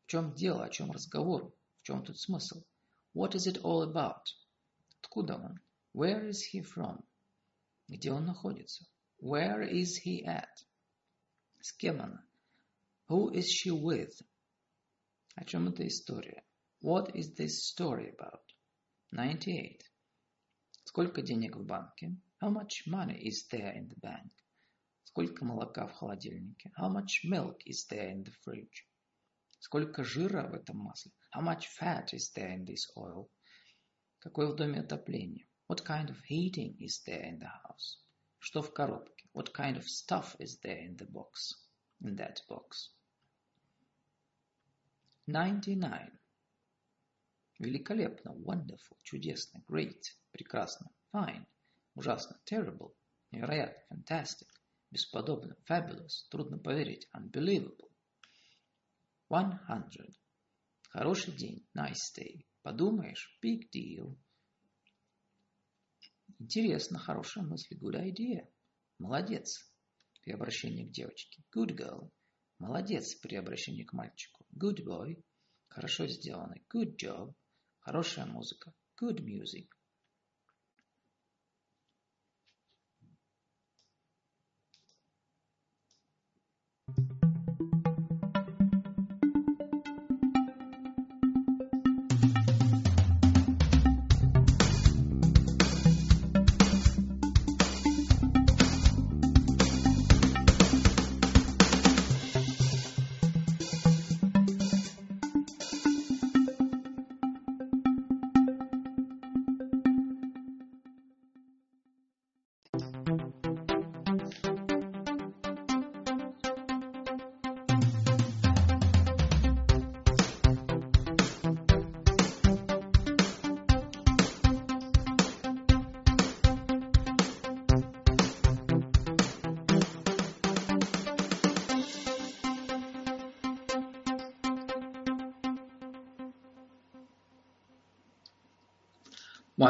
В чем дело? О чем разговор? В чем тут смысл? What is it all about? Откуда он? Where is he from? Где он находится? Where is he at? С кем она? Who is she with? О чем эта история? What is this story about? 98. Сколько денег в банке? How much money is there in the bank? Сколько молока в холодильнике? How much milk is there in the fridge? Сколько жира в этом масле? How much fat is there in this oil? Какое в доме отопление? What kind of heating is there in the house? Что в коробке? What kind of stuff is there in the box? In that box. 99. Великолепно, wonderful, чудесно, great, прекрасно, fine, ужасно, terrible, невероятно, fantastic, бесподобно, fabulous, трудно поверить, unbelievable. 100. Хороший день, nice day. Подумаешь, big deal. Интересно, хорошая мысль, good idea. Молодец, при обращении к девочке. Good girl. Молодец, при обращении к мальчику. Good boy. Хорошо сделано. Good job. Хорошая музыка. Good music.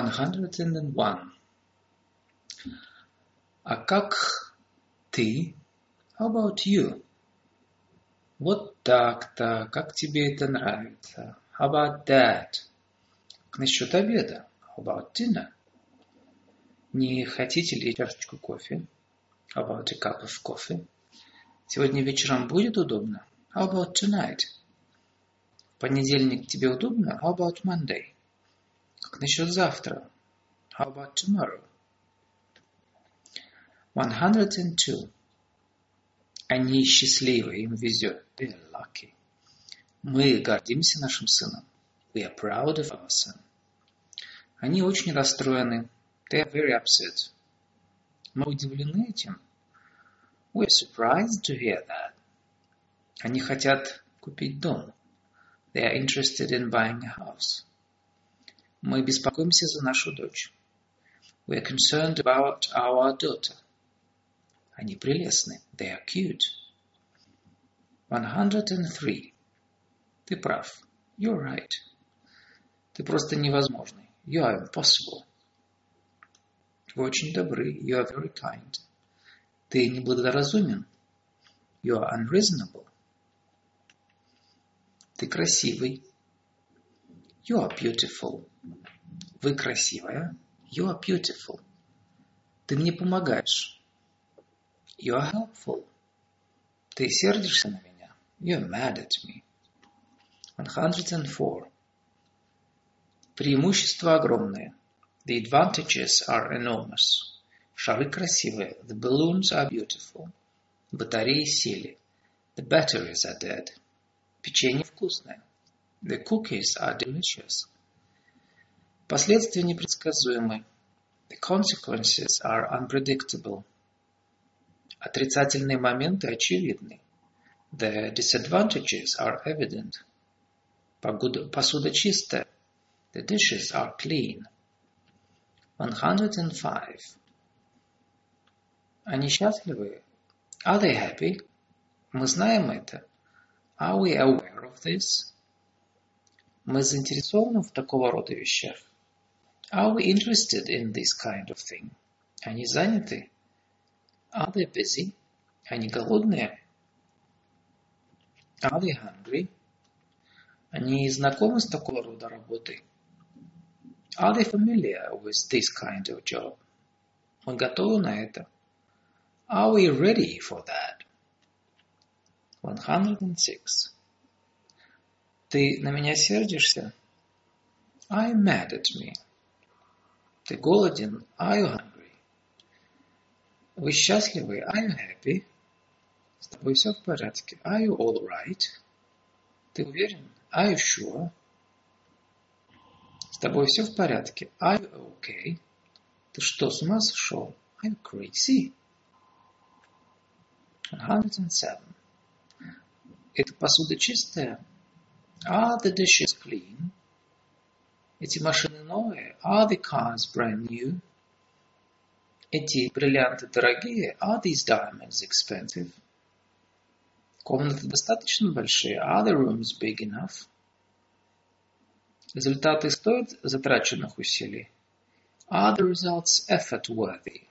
101. А как ты? How about you? Вот так-то, как тебе это нравится? How about that? Как насчет обеда? How about dinner? Не хотите ли чашечку кофе? How about a cup of coffee? Сегодня вечером будет удобно? How about tonight? В понедельник тебе удобно? How about Monday? Как насчет завтра? How about tomorrow? 102. Они счастливы, им везет. They are lucky. Мы гордимся нашим сыном. We are proud of our son. Они очень расстроены. They are very upset. Мы удивлены этим. We are surprised to hear that. Они хотят купить дом. They are interested in buying a house. Мы беспокоимся за нашу дочь. We are concerned about our daughter. Они прелестны. They are cute. 103. Ты прав. You're right. Ты просто невозможный. You are impossible. Вы очень добры. You are very kind. Ты неблагоразумен. You are unreasonable. Ты красивый. You are beautiful. Вы красивая. You are beautiful. Ты мне помогаешь. You are helpful. Ты сердишься на меня. You are mad at me. 104. Преимущества огромные. The advantages are enormous. Шары красивые. The balloons are beautiful. Батареи сели. The batteries are dead. Печенье вкусное. The cookies are delicious. Последствия непредсказуемы. The consequences are unpredictable. Отрицательные моменты очевидны. The disadvantages are evident. Погода, посуда чистая. The dishes are clean. 105. Они счастливы? Are they happy? Мы знаем это. Are we aware of this? Мы заинтересованы в такого рода вещах. Are we interested in this kind of thing? Они заняты? Are they busy? Они голодные? Are they hungry? Они знакомы с такого рода работой? Are they familiar with this kind of job? Мы готовы на это? Are we ready for that? 106. Ты на меня сердишься? I'm mad at me. Ты голоден? Are you hungry? Вы счастливы? Are you happy? С тобой все в порядке? Are you all right? Ты Ты уверен? Are you sure? С тобой все в порядке? Are you okay? Ты что, с ума сошел? Are you crazy? 107. Эта посуда чистая? Are the dishes clean? Эти машины новые? Are the cars brand new? Эти бриллианты дорогие? Are these diamonds expensive? Комнаты достаточно большие? Are the rooms big enough? Результаты стоят затраченных усилий? Are the results effort worthy?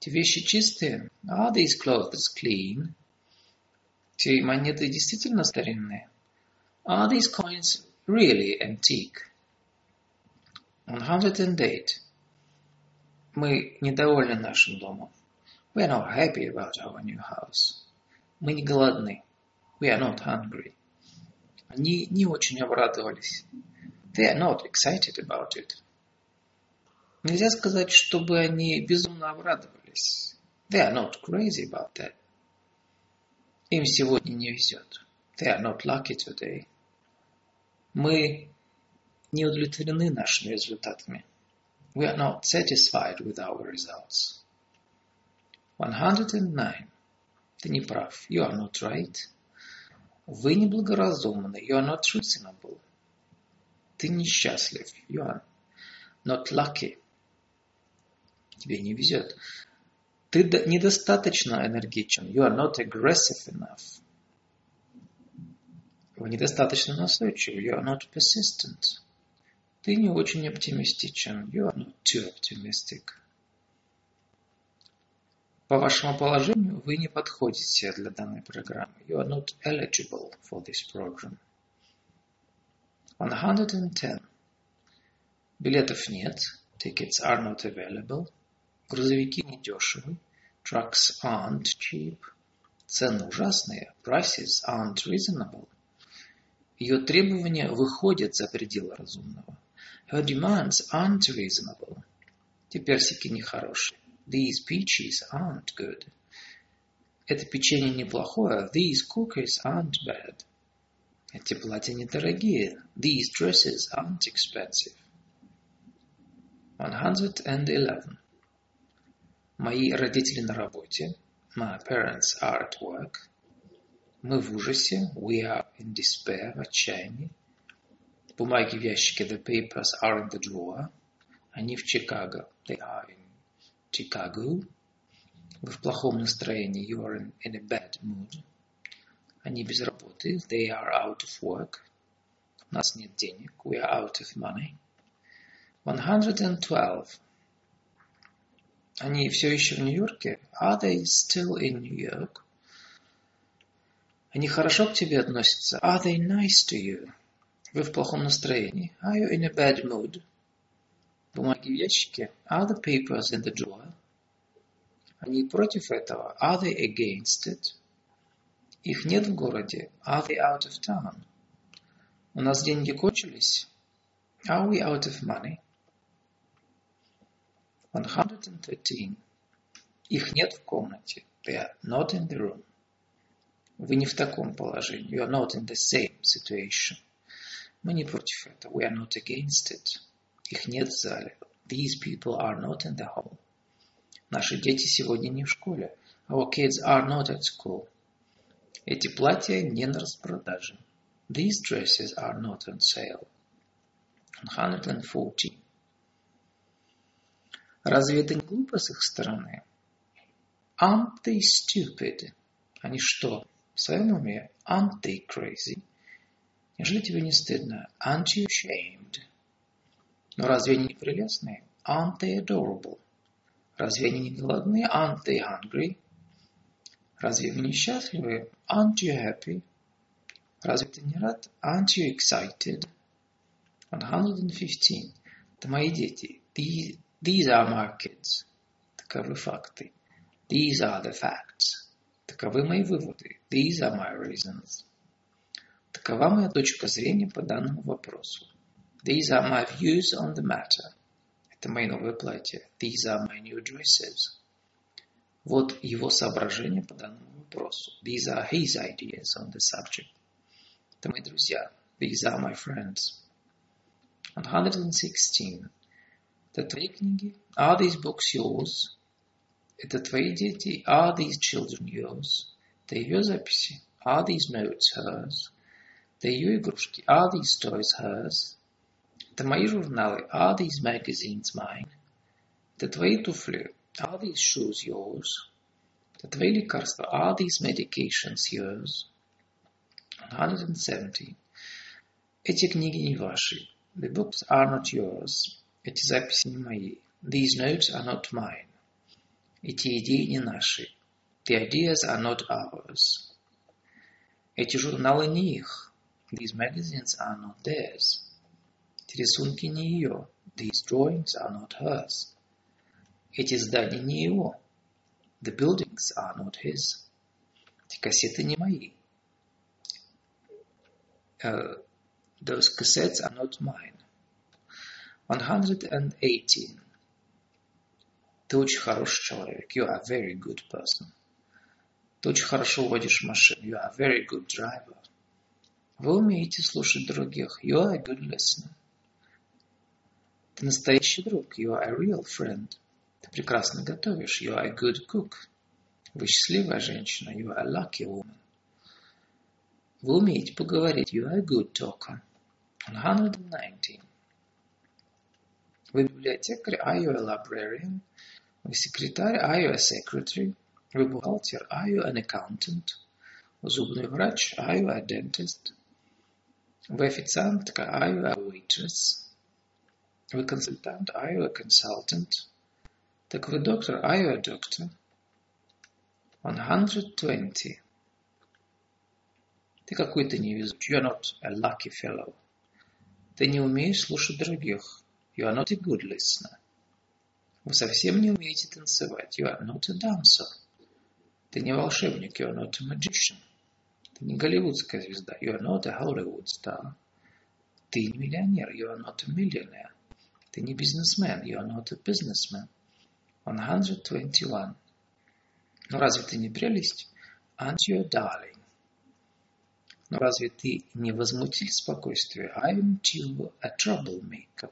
Эти вещи чистые? Are these clothes clean? Эти монеты действительно старинные? Are these coins really antique? 108. Мы недовольны нашим домом. We are not happy about our new house. Мы не голодны. We are not hungry. Они не очень обрадовались. They are not excited about it. Нельзя сказать, чтобы они безумно обрадовались. They are not crazy about that. Им сегодня не везет. They are not lucky today. Мы не удовлетворены нашими результатами. We are not satisfied with our results. 109. Ты не прав. You are not right. Вы неблагоразумны. You are not reasonable. Ты несчастлив. You are not lucky. Тебе не везет. Ты недостаточно энергичен. You are not aggressive enough. Вы недостаточно настойчивы. You are not persistent. Ты не очень оптимистичен. You are not too optimistic. По вашему положению вы не подходите для данной программы. You are not eligible for this program. 110. Билетов нет. Tickets are not available. Грузовики не дешевы. Trucks aren't cheap. Цены ужасные. Prices aren't reasonable. Ее требования выходят за пределы разумного. Her demands aren't reasonable. Те персики нехорошие. These peaches aren't good. Это печенье неплохое. These cookies aren't bad. Эти платья недорогие. These dresses aren't expensive. 111. Мои родители на работе. My parents are at work. Мы в ужасе. We are in despair, в отчаянии. Бумаги в ящике. The papers are in the drawer. Они в Чикаго. They are in Chicago. Вы в плохом настроении. You are in, in a bad mood. Они без работы. They are out of work. У нас нет денег. We are out of money. 112. Они все еще в Нью-Йорке? Are they still in New York? Они хорошо к тебе относятся? Are they nice to you? Вы в плохом настроении? Are you in a bad mood? Бумаги в ящике. Are the papers in the drawer? Они против этого. Are they against it? Их нет в городе. Are they out of town? У нас деньги кончились. Are we out of money? 113. Их нет в комнате. They are not in the room. Вы не в таком положении. You are not in the same situation. Мы не против этого. We are not against it. Их нет в зале. These people are not in the hall. Наши дети сегодня не в школе. Our kids are not at school. Эти платья не на распродаже. These dresses are not on sale. 114. Разве это не глупо с их стороны? Aren't they stupid? Они что, в своем уме? Aren't they crazy? Неужели тебе не стыдно? Aren't you ashamed? Но разве они не прелестные? Aren't they adorable? Разве они не голодные? Aren't they hungry? Разве вы не счастливы? Aren't you happy? Разве ты не рад? Aren't you excited? 115. Это мои дети. These, these are my kids. Таковы факты. These are the facts. Таковы мои выводы. These are my reasons. Такова моя точка зрения по данному вопросу. These are my views on the matter. Это мои новые платья. These are my new dresses. Вот его соображения по данному вопросу. These are his ideas on the subject. Это мои друзья. These are my friends. 116. Это твои книги? Are these books yours? Это твои дети? Are these children yours? Это ее записи? Are these notes hers? Это ее игрушки? Are these toys hers? Это мои журналы? Are these magazines mine? Это твои туфли? Are these shoes yours? Это твои лекарства? Are these medications yours? 170. Эти книги не ваши. The books are not yours. Эти записи не мои. These notes are not mine. Эти идеи не наши. The ideas are not ours. Эти журналы не их. These magazines are not theirs. Эти рисунки не ее. These drawings are not hers. Эти здания не его. The buildings are not his. Эти кассеты не мои. Uh, those cassettes are not mine. 118. Ты очень хороший человек. You are a very good person. Ты очень хорошо водишь машину. You are a very good driver. Вы умеете слушать других. You are a good listener. Ты настоящий друг. You are a real friend. Ты прекрасно готовишь. You are a good cook. Вы счастливая женщина. You are a lucky woman. Вы умеете поговорить. You are a good talker. 119. Вы библиотекарь. Are you a librarian? Вы секретарь. Are you a secretary? Вы бухгалтер. Are you an accountant? Вы зубной врач. Are you a dentist? Вы официантка. Are you a waitress? Вы консультант. Are you a consultant? Так вы доктор. Are you a doctor? 120. Ты какой-то невезучий. You're not a lucky fellow. Ты не умеешь слушать других. You are not a good listener. Вы совсем не умеете танцевать. You are not a dancer. Ты не волшебник. You are not a magician. Ты не голливудская звезда. You are not a Hollywood star. Ты не миллионер. You are not a millionaire. Ты не бизнесмен. You are not a businessman. 121. Ну разве ты не прелесть? Aren't you a darling? Но разве ты не возмутитель спокойствия? Aren't you a troublemaker?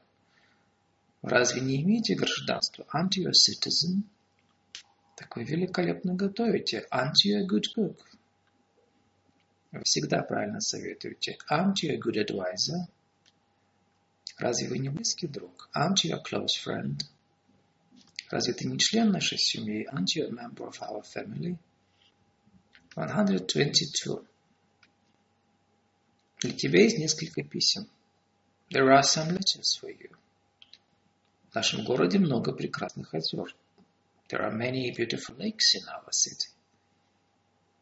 Разве не имеете гражданства? Aren't you a citizen? Так вы великолепно готовите. Aren't you a good cook? Вы всегда правильно советуете. Aren't you a good advisor? Разве вы не близкий друг? Aren't you a close friend? Разве ты не член нашей семьи? Aren't you a member of our family? 122. Для тебя есть несколько писем. There are some letters for you. В нашем городе много прекрасных озер. There are many beautiful lakes in our city.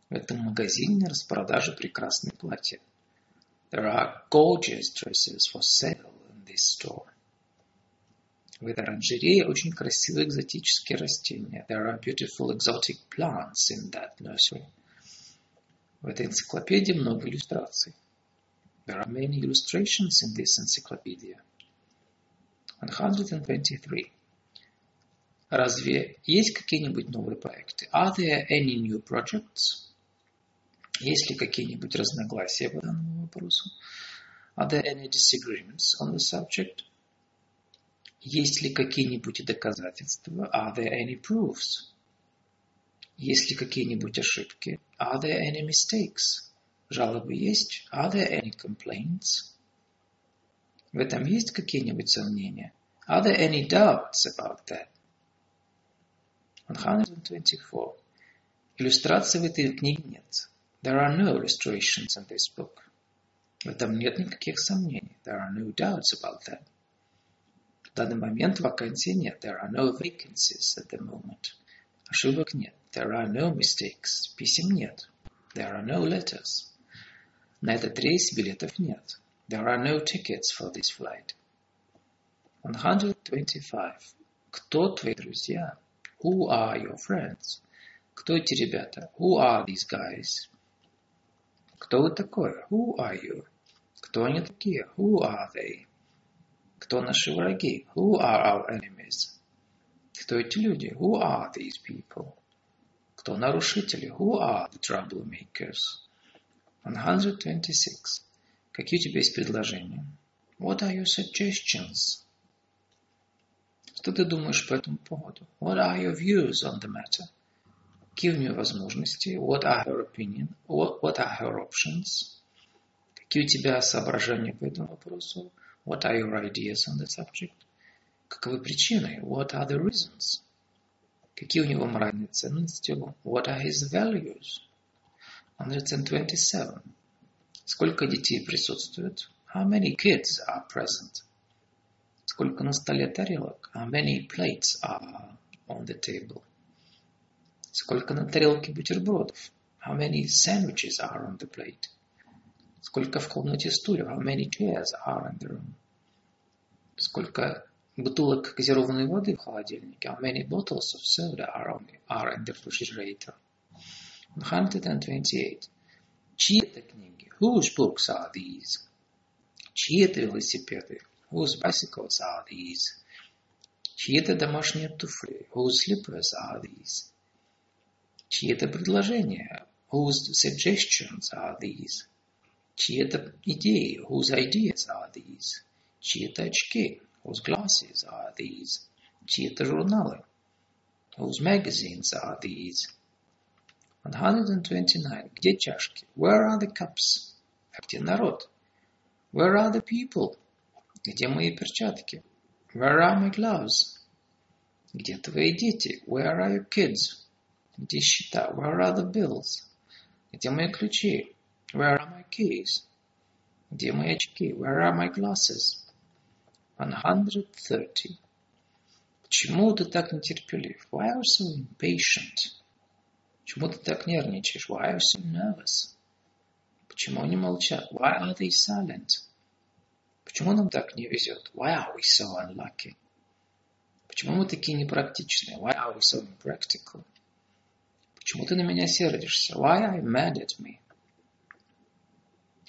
В этом магазине распродажа прекрасные платья. There are gorgeous dresses for sale in this store. В этой оранжерее очень красивые экзотические растения. There are beautiful exotic plants in that nursery. В этой энциклопедии много иллюстраций. There are many illustrations in this encyclopedia. 123. Разве есть какие-нибудь новые проекты? Are there any new projects? Есть ли какие-нибудь разногласия по данному вопросу? Are there any disagreements on the subject? Есть ли какие-нибудь доказательства? Are there any proofs? Есть ли какие-нибудь ошибки? Are there any mistakes? Жалобы есть? Are there any complaints? В этом есть какие-нибудь сомнения? Are there any doubts about that? 124. Иллюстраций в этой книге нет. There are no illustrations in this book. В этом нет никаких сомнений. There are no doubts about that. В данный момент вакансий нет. There are no vacancies at the moment. Ошибок нет. There are no mistakes. Писем нет. There are no letters. На этот рейс билетов нет. There are no tickets for this flight. 125. Кто твои друзья? Who are your friends? Кто эти ребята? Who are these guys? Кто вы такой? Who are you? Кто они такие? Who are they? Кто наши враги? Who are our enemies? Кто эти люди? Who are these people? Кто нарушители? Who are the troublemakers? 126. Какие у тебя есть предложения? What are your suggestions? Что ты думаешь по этому поводу? What are your views on the matter? Какие у нее возможности? What are her opinion? What, what are her options? Какие у тебя соображения по этому вопросу? What are your ideas on the subject? Каковы причины? What are the reasons? Какие у него моральные ценности? What are his values? 127. Сколько детей присутствует? How many kids are present? Сколько на столе тарелок? How many plates are on the table? Сколько на тарелке бутербродов? How many sandwiches are on the plate? Сколько в комнате стульев? How many chairs are in the room? Сколько бутылок газированной воды в холодильнике? How many bottles of soda are, on, are in the refrigerator? 128. Чьи это книги? Whose books are these? Чьи это велосипеды? Whose bicycles are these? Чьи-то домашние туфли? Whose slippers are these? Чьи-то предложения? Whose suggestions are these? Чьи-то идеи? Whose ideas are these? Чьи-то очки? Whose glasses are these? Чьи-то журналы? Whose magazines are these? 129. Где чашки? Where are the cups? А где народ? Where are the people? Где мои перчатки? Where are my gloves? Где твои дети? Where are your kids? Где счета? Where are the bills? Где мои ключи? Where are my keys? Где мои очки? Where are my glasses? 130. Почему ты так нетерпелив? Why are you so impatient? Почему ты так нервничаешь? Why are you so nervous? Почему они молчат? Why are they silent? Почему нам так не везет? Why are we so unlucky? Почему мы такие непрактичные? Why are we so impractical? Почему ты на меня сердишься? Why are you mad at me?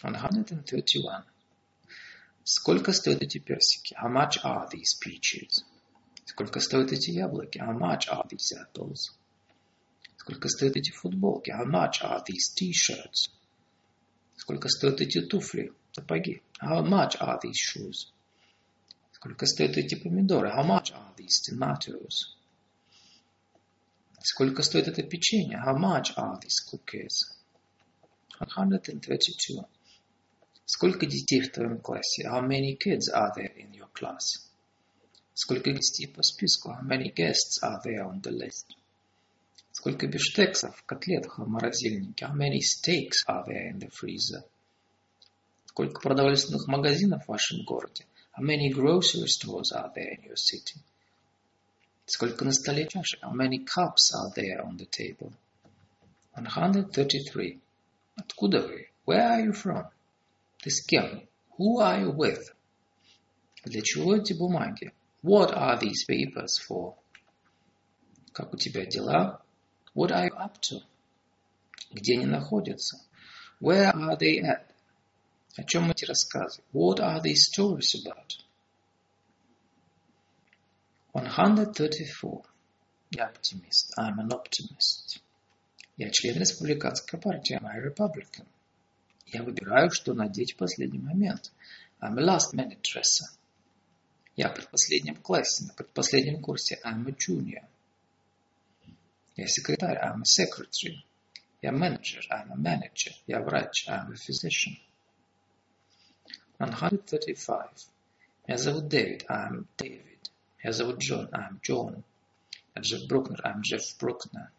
131. Сколько стоят эти персики? How much are these peaches? Сколько стоят эти яблоки? How much are these apples? Сколько стоят эти футболки? How much are these t-shirts? Сколько стоят эти туфли? Сапоги. How much are these shoes? Сколько стоят эти помидоры? How much are these tomatoes? Сколько стоит это печенье? How much are these cookies? 132. Сколько детей в твоем классе? How many kids are there in your class? Сколько гостей по списку? How many guests are there on the list? Сколько бифштексов, котлет в морозильнике? How many steaks are there in the freezer? Сколько продовольственных магазинов в вашем городе? How many grocery stores are there in your city? Сколько на столе чашек? How many cups are there on the table? 133. Откуда вы? Where are you from? Ты с кем? Who are you with? Для чего эти бумаги? What are these papers for? Как у тебя дела? What are you up to? Где они находятся? Where are they at? О чем эти рассказы? What are these stories about? 134. Я оптимист. I'm an optimist. Я член республиканской партии. I'm a Republican. Я выбираю, что надеть в последний момент. I'm a last minute dresser. Я в предпоследнем классе, на предпоследнем курсе. I'm a junior. Я секретарь. I'm a secretary. Я менеджер. I'm a manager. Я врач. I'm a physician. 135. Меня зовут Дэвид, I'm David. Меня зовут Джон, I'm John. Я Джефф Брукнер, I'm Джефф Брукнер.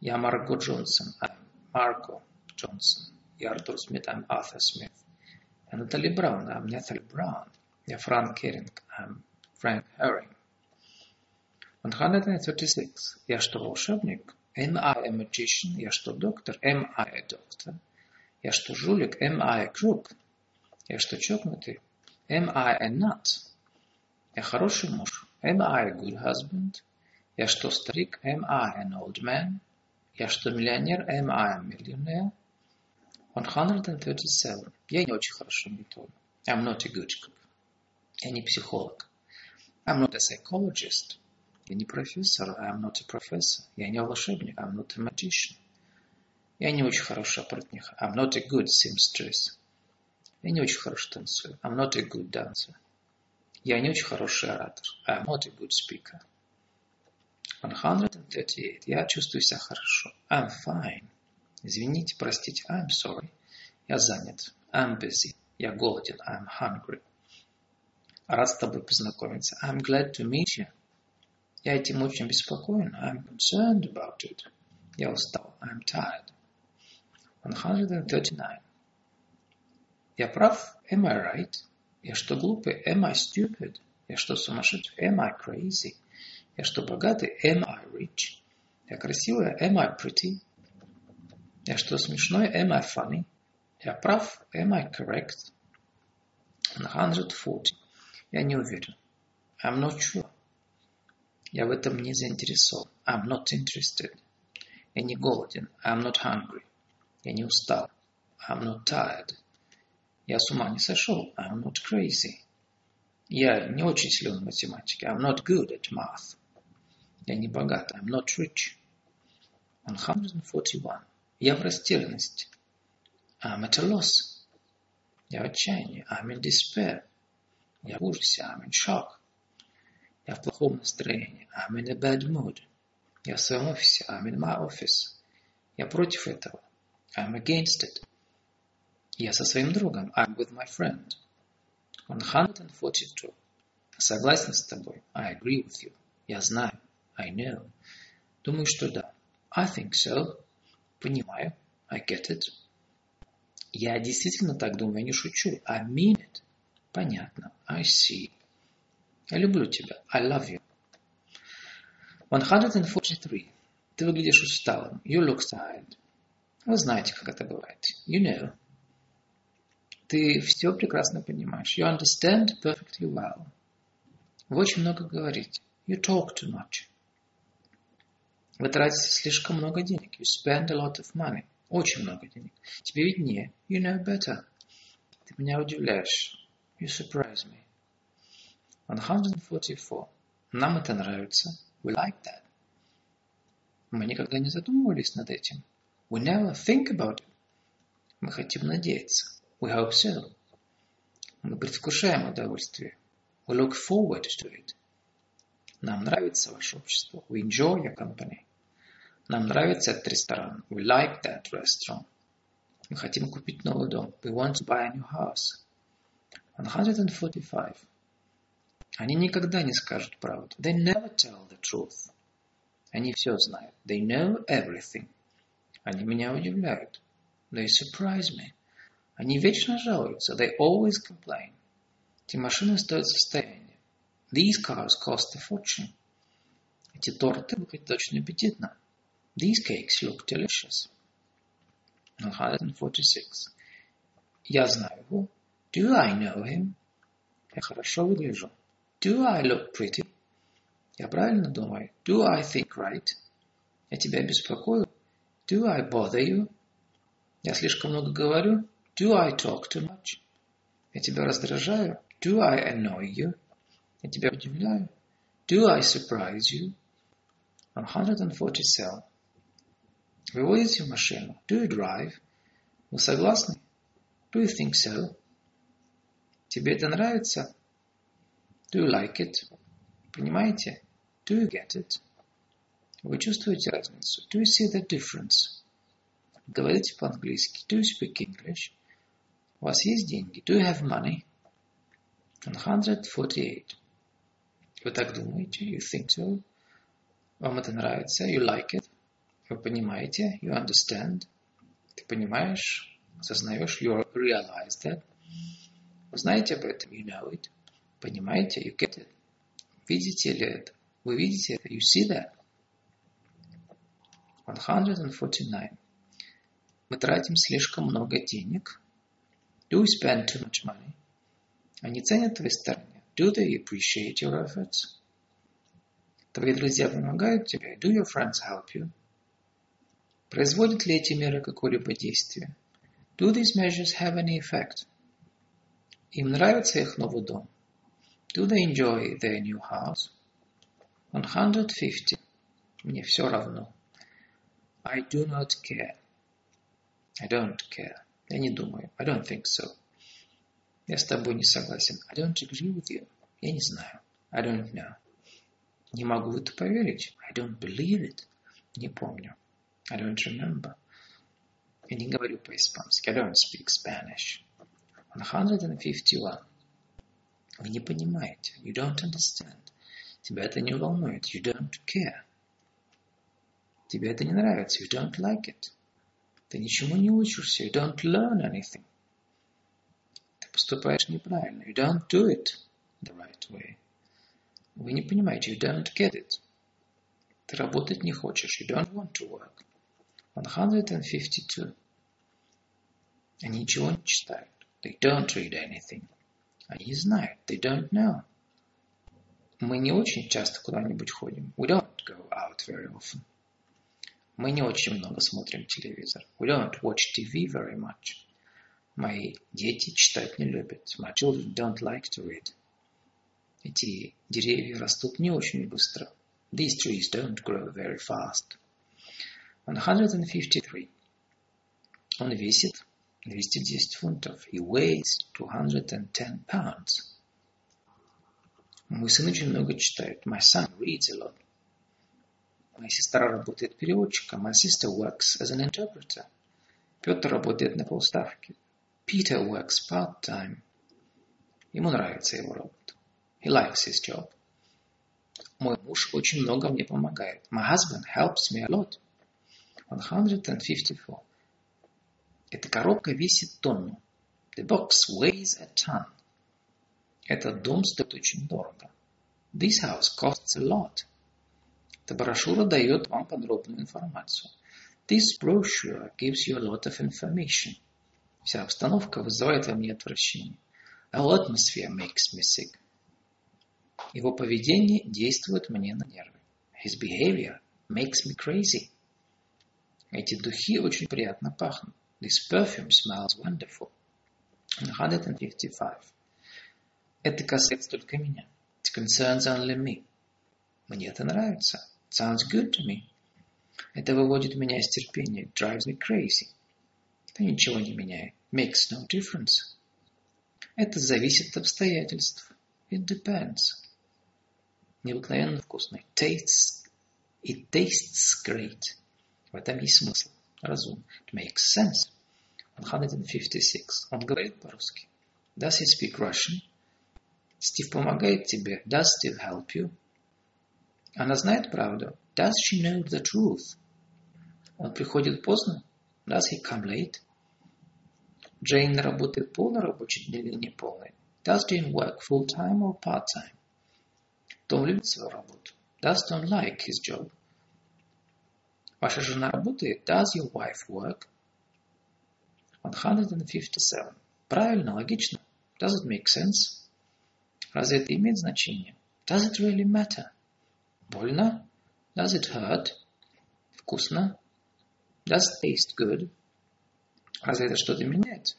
Я Марго Джонсон, I'm Марго Джонсон. Я Артур Смит, I'm Arthur Smith. Я Натали Браун, I'm Натали Браун. Я Франк Керинг, I'm Frank Herring. 136. Я что, волшебник? Am I a magician? Я что, доктор? Am I a doctor? Я что, жулик? Am I a crook? Я что, чокнутый? Am I a nut? Я хороший муж? Am I a good husband? Я что, старик? Am I an old man? Я что, миллионер? Am I a millionaire? 137. Я не очень хорошо готовлю. I'm not a good cook. Я не психолог. I'm not a psychologist. Я не профессор. I'm not a professor. Я не волшебник. I'm not a magician. Я не очень хорошая портниха. I'm not a good seamstress. Я не очень хорошо танцую. I'm not a good dancer. Я не очень хороший оратор. I'm not a good speaker. 138. Я чувствую себя хорошо. I'm fine. Извините, простите. I'm sorry. Я занят. I'm busy. Я голоден. I'm hungry. Рад с тобой познакомиться. I'm glad to meet you. Я этим очень беспокоен. I'm concerned about it. Я устал. I'm tired. 139. Я прав? Am I right? Я что, глупый? Am I stupid? Я что, сумасшедший? Am I crazy? Я что, богатый? Am I rich? Я красивая? Am I pretty? Я что, смешной? Am I funny? Я прав? Am I correct? 140. Я не уверен. I'm not sure. Я в этом не заинтересован. I'm not interested. Я не голоден. I'm not hungry. Я не устал. I'm not tired. Я с ума не сошел. I'm not crazy. Я не очень силен в математике. I'm not good at math. Я не богат. I'm not rich. 141. Я в растерянности. I'm at a loss. Я в отчаянии. I'm in despair. Я в ужасе. I'm in shock. Я в плохом настроении. I'm in a bad mood. Я в своем офисе. I'm in my office. Я против этого. I'm against it. Я со своим другом. I'm with my friend. 142. Согласен с тобой. I agree with you. Я знаю. I know. Думаю, что да. I think so. Понимаю. I get it. Я действительно так думаю, не шучу. I mean it. Понятно. I see. Я люблю тебя. I love you. 143. Ты выглядишь усталым. You look tired. Вы знаете, как это бывает. You know. Ты все прекрасно понимаешь. You understand perfectly well. Вы очень много говорите. You talk too much. Вы тратите слишком много денег. You spend a lot of money. Очень много денег. Тебе виднее. You know better. Ты меня удивляешь. You surprise me. 144. Нам это нравится. We like that. Мы никогда не задумывались над этим. We never think about it. Мы хотим надеяться. We hope so. Мы предвкушаем удовольствие. We look forward to it. Нам нравится ваше общество. We enjoy your company. Нам нравится этот ресторан. We like that restaurant. Мы хотим купить новый дом. We want to buy a new house. 145. Они никогда не скажут правду. They never tell the truth. Они все знают. They know everything. Они меня удивляют. They surprise me. Они вечно жалуются. They always complain. Эти машины стоят состояние. These cars cost a fortune. Эти торты выглядят очень аппетитно. These cakes look delicious. 146. Я знаю его. Do I know him? Я хорошо выгляжу. Do I look pretty? Я правильно думаю. Do I think right? Я тебя беспокою. Do I bother you? Я слишком много говорю. Do I talk too much? Я тебя раздражаю. Do I annoy you? Я тебя удивляю. Do I surprise you? 147. Вы водите машину? Do you drive? Вы согласны? Do you think so? Тебе это нравится? Do you like it? Понимаете? Do you get it? Вы чувствуете разницу? Do you see the difference? Говорите по-английски. Do you speak English? У вас есть деньги? Do you have money? 148. Вы так думаете? You think so? Вам это нравится? You like it? Вы понимаете? You understand? Ты понимаешь? Осознаешь? You realize that? Вы знаете об этом? You know it. Понимаете? You get it. Видите ли это? Вы видите это? You see that? 149. Мы тратим слишком много денег. Do we spend too much money? Они ценят твои старания. Do they appreciate your efforts? Твои друзья помогают тебе. Do your friends help you? Производят ли эти меры какое-либо действие? Do these measures have any effect? Им нравится их новый дом. Do they enjoy their new house? 150. Мне все равно. I do not care. I don't care. Я не думаю. I don't think so. Я с тобой не согласен. I don't agree with you. Я не знаю. I don't know. Не могу в это поверить. I don't believe it. Не помню. I don't remember. Я не говорю по-испански. I don't speak Spanish. 151. Вы не понимаете. You don't understand. Тебя это не волнует. You don't care. Тебе это не нравится. You don't like it. Ты ничему не учишься. You don't learn anything. Ты поступаешь неправильно. You don't do it the right way. Вы не понимаете. You don't get it. Ты работать не хочешь. You don't want to work. 152. Они ничего не читают. They don't read anything. Они не знают. They don't know. Мы не очень часто куда-нибудь ходим. We don't go out very often. Мы не очень много смотрим телевизор. We don't watch TV very much. Мои дети читать не любят. My children don't like to read. Эти деревья растут не очень быстро. These trees don't grow very fast. 153. Он весит 210 фунтов. He weighs 210 pounds. Мой сын очень много читает. My son reads a lot. Моя сестра работает переводчиком. My sister works as an interpreter. Петр работает на полставки. Peter works part-time. Ему нравится его работа. He likes his job. Мой муж очень много мне помогает. My husband helps me a lot. 154. Эта коробка весит тонну. The box weighs a ton. Этот дом стоит очень дорого. This house costs a lot. Эта брошюра дает вам подробную информацию. This brochure gives you a lot of information. Вся обстановка вызывает во мне отвращение. Whole atmosphere makes me sick. Его поведение действует мне на нервы. His behavior makes me crazy. Эти духи очень приятно пахнут. This perfume smells wonderful. 155. Это касается только меня. It concerns only me. Мне это нравится. It sounds good to me. Это выводит меня из терпения. It drives me crazy. Это ничего не меняет. Makes no difference. Это зависит от обстоятельств. It depends. Необыкновенно вкусный. Tastes. It tastes great. В этом есть смысл. Разум. It makes sense. 156. Он говорит по-русски. Does he speak Russian? Стив помогает тебе. Does Steve help you? Она знает правду. Does she know the truth? Он приходит поздно. Does he come late? Джейн работает полный рабочий день или не полный? Does Jane work full-time or part-time? Том любит свою работу. Does Tom like his job? Ваша жена работает? Does your wife work? 157. Правильно, логично. Does it make sense? Разве это имеет значение? Does it really matter? Больно? Does it hurt? Вкусно? Does it taste good? Разве это что-то меняет?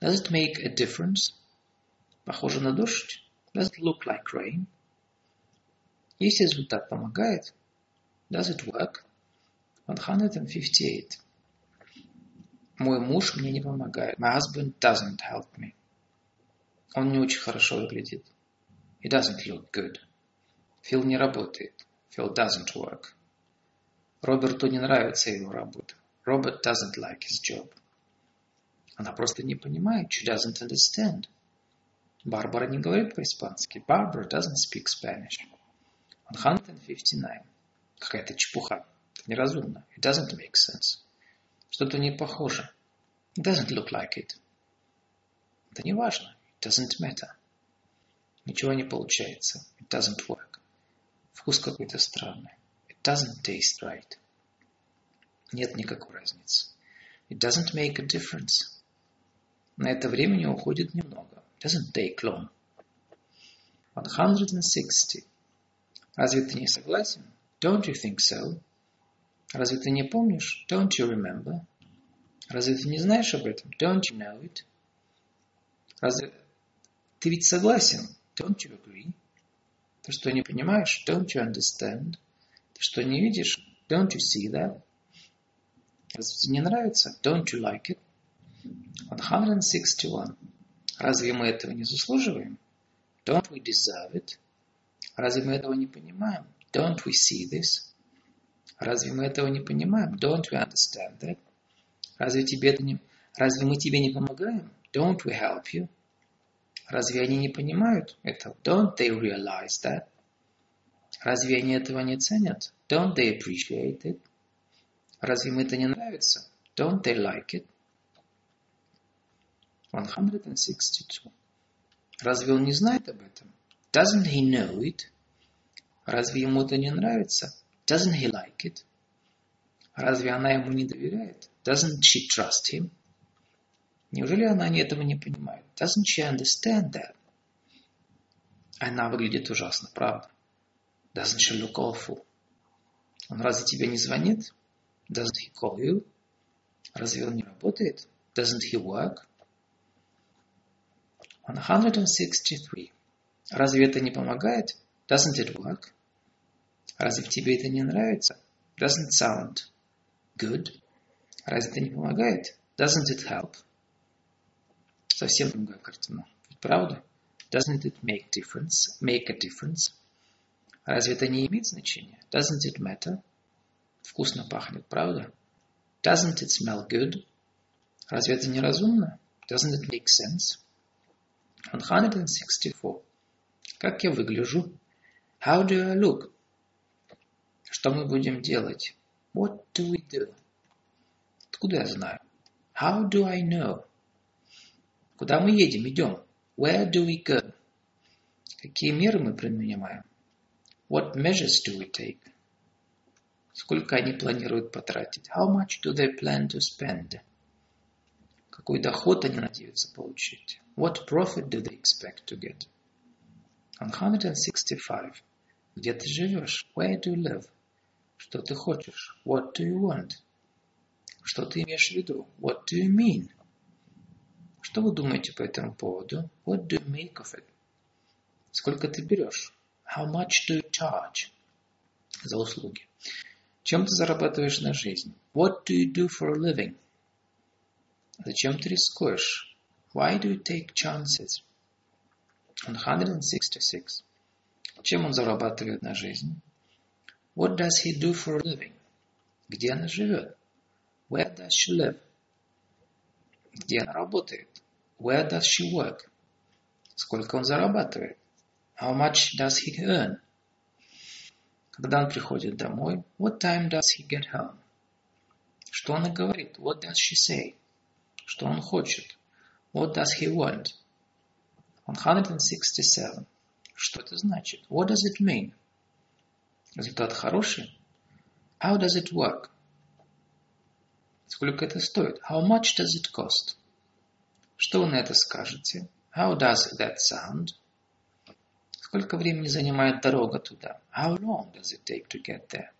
Does it make a difference? Похоже на дождь? Does it look like rain? Если результат помогает, does it work? 158. Мой муж мне не помогает. My husband doesn't help me. Он не очень хорошо выглядит. He doesn't look good. Фил не работает. Phil doesn't work. Роберту не нравится его работа. Robert doesn't like his job. Она просто не понимает. She doesn't understand. Барбара не говорит по-испански. Barbara doesn't speak Spanish. 159. Какая-то чепуха. Это неразумно. It doesn't make sense. Что-то не похоже. It doesn't look like it. Это не важно. It doesn't matter. Ничего не получается. It doesn't work. Вкус какой-то странный. It doesn't taste right. Нет никакой разницы. It doesn't make a difference. На это времени уходит немного. It doesn't take long. 160. Разве ты не согласен? Don't you think so? Разве ты не помнишь? Don't you remember? Разве ты не знаешь об этом? Don't you know it? Разве ты ведь согласен? Don't you agree? Ты что, не понимаешь? Don't you understand? Ты что, не видишь? Don't you see that? Разве тебе не нравится? Don't you like it? 161. Разве мы этого не заслуживаем? Don't we deserve it? Разве мы этого не понимаем? Don't we see this? Разве мы этого не понимаем? Don't we understand that? Разве тебе это не... Разве мы тебе не помогаем? Don't we help you? Разве они не понимают этого? Don't they realize that? Разве они этого не ценят? Don't they appreciate it? Разве им это не нравится? Don't they like it? 162. Разве он не знает об этом? Doesn't he know it? Разве ему это не нравится? Doesn't he like it? Разве она ему не доверяет? Doesn't she trust him? Неужели она не этого не понимает? Doesn't she understand that? Она выглядит ужасно, правда? Doesn't she look awful? Он разве тебе не звонит? Doesn't he call you? Разве он не работает? Doesn't he work? 163. Разве это не помогает? Doesn't it work? Разве тебе это не нравится? Doesn't sound good? Разве это не помогает? Doesn't it help? Совсем другая картина. Правда? Doesn't it make difference? Make a difference? Разве это не имеет значения? Doesn't it matter? Вкусно пахнет, правда? Doesn't it smell good? Разве это не разумно? Doesn't it make sense? 164. Как я выгляжу? How do I look? Что мы будем делать? What do we do? Откуда я знаю? How do I know? Куда мы едем, идем? Where do we go? Какие меры мы принимаем? What measures do we take? Сколько они планируют потратить? How much do they plan to spend? Какой доход они надеются получить? What profit do they expect to get? 165. Где ты живешь? Where do you live? Что ты хочешь? What do you want? Что ты имеешь в виду? What do you mean? Что вы думаете по этому поводу? What do you make of it? Сколько ты берешь? How much do you charge? За услуги. Чем ты зарабатываешь на жизнь? What do you do for a living? Зачем ты рискуешь? Why do you take chances? 166. Чем он зарабатывает на жизнь? What does he do for a living? Где она живет? Where does she live? Где она работает? Where does she work? Сколько он зарабатывает? How much does he earn? Когда он приходит домой? What time does he get home? Что она говорит? What does she say? Что он хочет? What does he want? 167. Что это значит? What does it mean? Результат хороший? How does it work? Сколько это стоит? How much does it cost? Что вы на это скажете? How does that sound? Сколько времени занимает дорога туда? How long does it take to get there?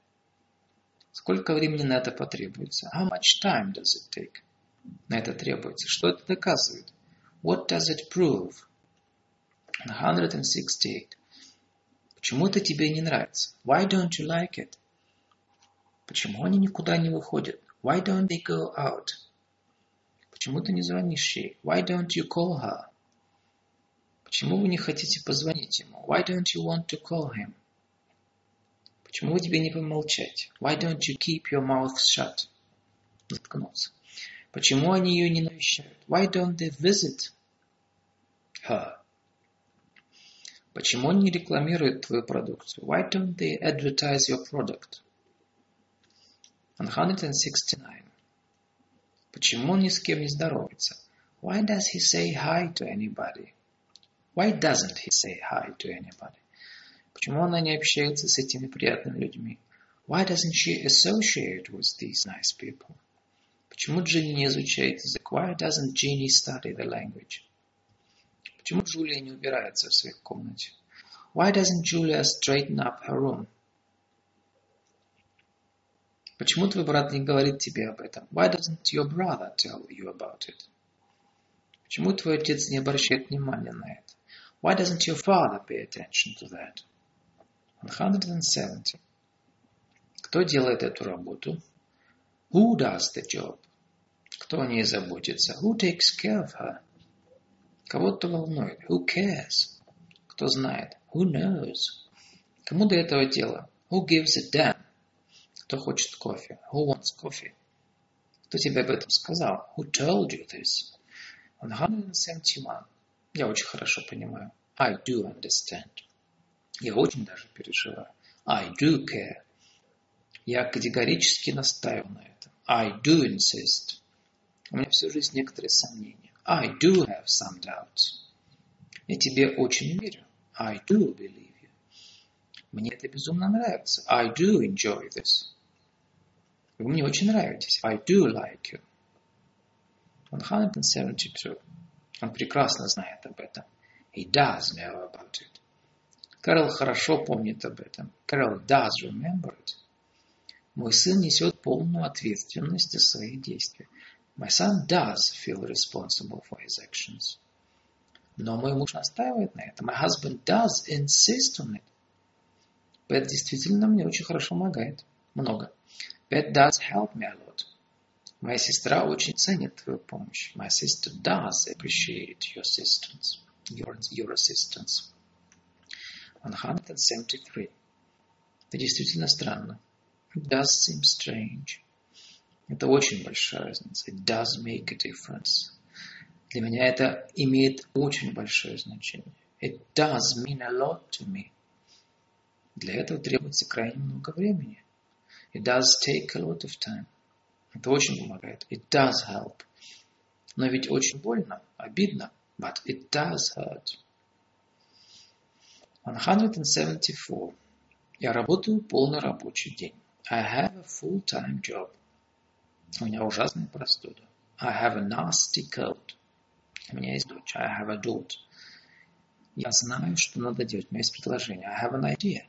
Сколько времени на это потребуется? How much time does it take? на это требуется. Что это доказывает? What does it prove? 168. Почему это тебе не нравится? Why don't you like it? Почему они никуда не выходят? Why don't they go out? Почему ты не звонишь ей? Why don't you call her? Почему вы не хотите позвонить ему? Why don't you want to call him? Почему тебе не помолчать? Why don't you keep your mouth shut? Заткнуться. Почему они ее не навещают? Why don't they visit her? Почему они рекламируют твою продукцию? Why don't they advertise your product? 169. Почему он ни с кем не здоровается? Why does he say hi to anybody? Why doesn't he say hi to anybody? Почему она не общается с этими приятными людьми? Why doesn't she associate with these nice people? Почему Джинни не изучает язык? Why doesn't Ginny study the language? Почему Джулия не убирается в своей комнате? Why doesn't Julia straighten up her room? Почему твой брат не говорит тебе об этом? Why doesn't your brother tell you about it? Почему твой отец не обращает внимания на это? Why doesn't your father pay attention to that? 170. Кто делает эту работу? Who does the job? Кто о ней заботится? Who takes care of her? Кого-то волнует. Who cares? Кто знает? Who knows? Кому до этого дела? Who gives a damn? Кто хочет кофе? Who wants coffee? Кто тебе об этом сказал? Who told you this? 171. Я очень хорошо понимаю. I do understand. Я очень даже переживаю. I do care. Я категорически настаиваю на этом. I do insist. У меня всю жизнь некоторые сомнения. I do have some doubts. Я тебе очень верю. I do believe you. Мне это безумно нравится. I do enjoy this. Вы мне очень нравитесь. I do like you. 172. Он прекрасно знает об этом. He does know about it. Карл хорошо помнит об этом. Карл does remember it. Мой сын несет полную ответственность за свои действия. My son does feel responsible for his actions. Но мой муж настаивает на этом. My husband does insist on it. Пэт действительно мне очень хорошо помогает. Много. Pet does help me a lot. Моя сестра очень ценит твою помощь. My sister does appreciate your assistance. Your, your assistance. 173. Это действительно странно. It does seem strange. Это очень большая разница. It does make a difference. Для меня это имеет очень большое значение. It does mean a lot to me. Для этого требуется крайне много времени. It does take a lot of time. Это очень помогает. It does help. Но ведь очень больно, обидно. But it does hurt. 174. Я работаю полный рабочий день. I have a full-time job. У меня ужасная простуда. I have a nasty cold. У меня есть дочь. I have a daughter. Я знаю, что надо делать. У меня есть предложение. I have an idea.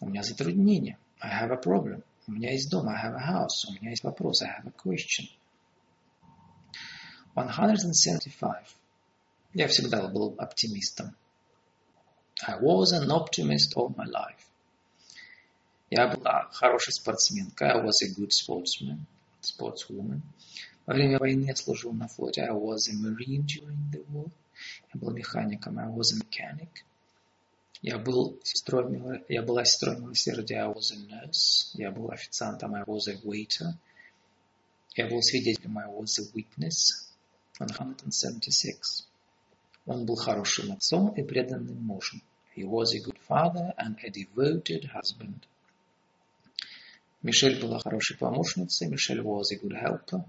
У меня затруднение. I have a problem. У меня есть дом. I have a house. У меня есть вопрос. I have a question. 175. Я всегда был оптимистом. I was an optimist all my life. Я была хорошей спортсменкой. I was a good sportsman, sportswoman. Во время войны я служил на флоте. I was a marine during the war. Я был механиком. I was a mechanic. Я был сестрой, я была сестрой милосердия, I was a nurse. Я был официантом, I was a waiter. Я был свидетелем, I was a witness. 176. Он был хорошим отцом и преданным мужем. He was a good father and a devoted husband. Мишель была хорошей помощницей. Мишель was a good helper.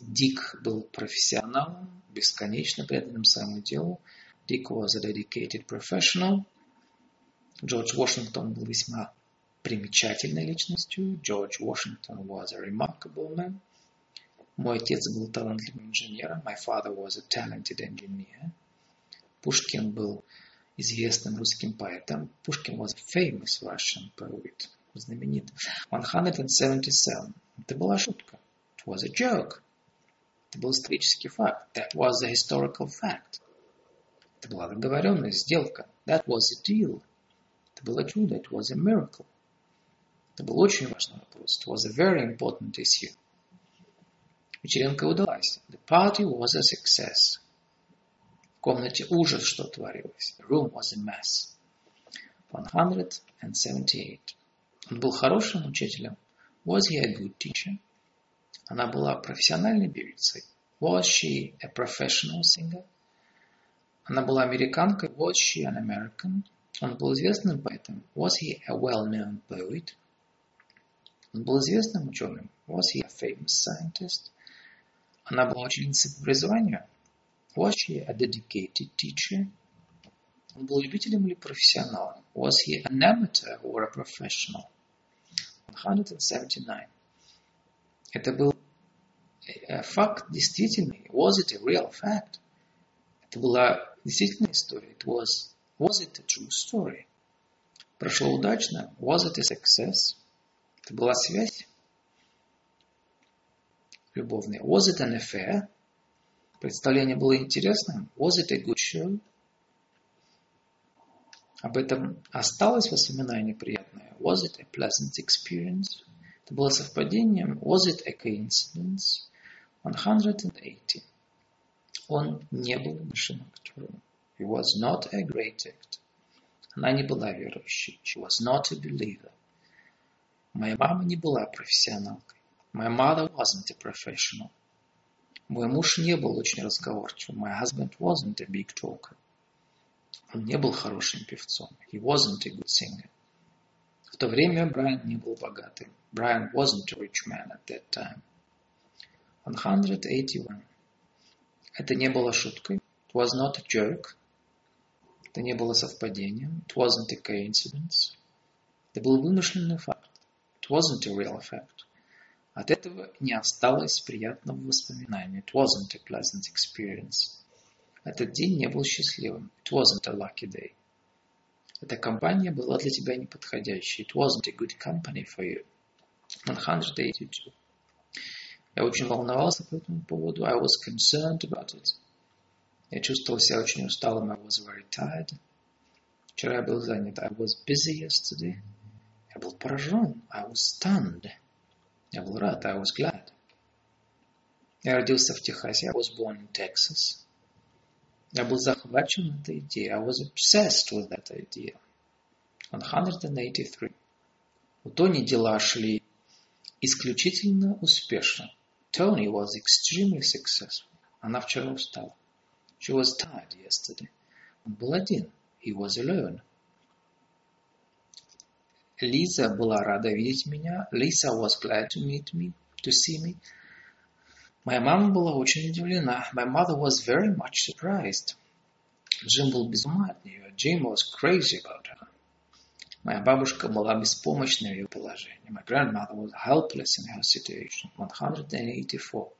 Дик был профессионалом, бесконечно преданным своему делу. Dick was a dedicated professional. Джордж Вашингтон был весьма примечательной личностью. George Washington was a remarkable man. Мой отец был талантливым инженером. My father was a talented engineer. Пушкин был известным русским поэтом. Пушкин was a famous Russian poet. Знаменит. 177. Это была шутка. It was a joke. Это был исторический факт. That was a historical fact. Это была договоренность, сделка. That was a deal. Это было чудо. It was a miracle. Это был очень важный вопрос. It was a very important issue. Вечеринка удалась. The party was a success. В комнате ужас, что творилось. The room was a mess. 178. Он был хорошим учителем. Was he a good teacher? Она была профессиональной певицей. Was she a professional singer? Она была американкой. Was she an American? Он был известным поэтом. Was he a well-known poet? Он был известным ученым. Was he a famous scientist? Она была ученицей по образованию. Was she a dedicated teacher? Он был любителем или профессионалом? Was he an amateur or a professional? 179. Это был факт действительный. Was it a real fact? Это была действительно история. It was, was it a true story? Прошло удачно. Was it a success? Это была связь любовная. Was it an affair? Представление было интересным. Was it a good show? Об этом осталось воспоминание приятное. Was it a pleasant experience? Это было совпадением. Was it a coincidence? 180. Он не был высшим актером. He was not a great actor. Она не была верующей. She was not a believer. Моя мама не была профессионалкой. My mother wasn't a professional. Мой муж не был очень разговорчивым. My husband wasn't a big talker. Он не был хорошим певцом. He wasn't a good singer. В то время Брайан не был богатым. Brian wasn't a rich man at that time. 181. Это не было шуткой. It was not a joke. Это не было совпадением. It wasn't a coincidence. Это был вымышленный факт. It wasn't a real fact. От этого не осталось приятного воспоминания. It wasn't a pleasant experience. Этот день не был счастливым. It wasn't a lucky day. Эта компания была для тебя неподходящей. It wasn't a good company for you. 182. Я очень волновался по этому поводу. I was concerned about it. Я чувствовал себя очень усталым. I was very tired. Вчера я был занят. I was busy yesterday. Я был поражен. I was stunned. Я был рад. I was glad. Я родился в Техасе. I was born in Texas. Я был захвачен этой идеей. I was obsessed with that idea. 183. У Тони дела шли исключительно успешно. Tony was extremely successful. Она вчера устала. She was tired yesterday. Он был один. He was alone. Лиза была рада видеть меня. Lisa was glad to meet me, to see me. Моя мама была очень удивлена. My mother was very much surprised. Джим был без ума от нее. Jim was crazy about her. Моя бабушка была беспомощна в ее положении. My grandmother was helpless in her situation. 184.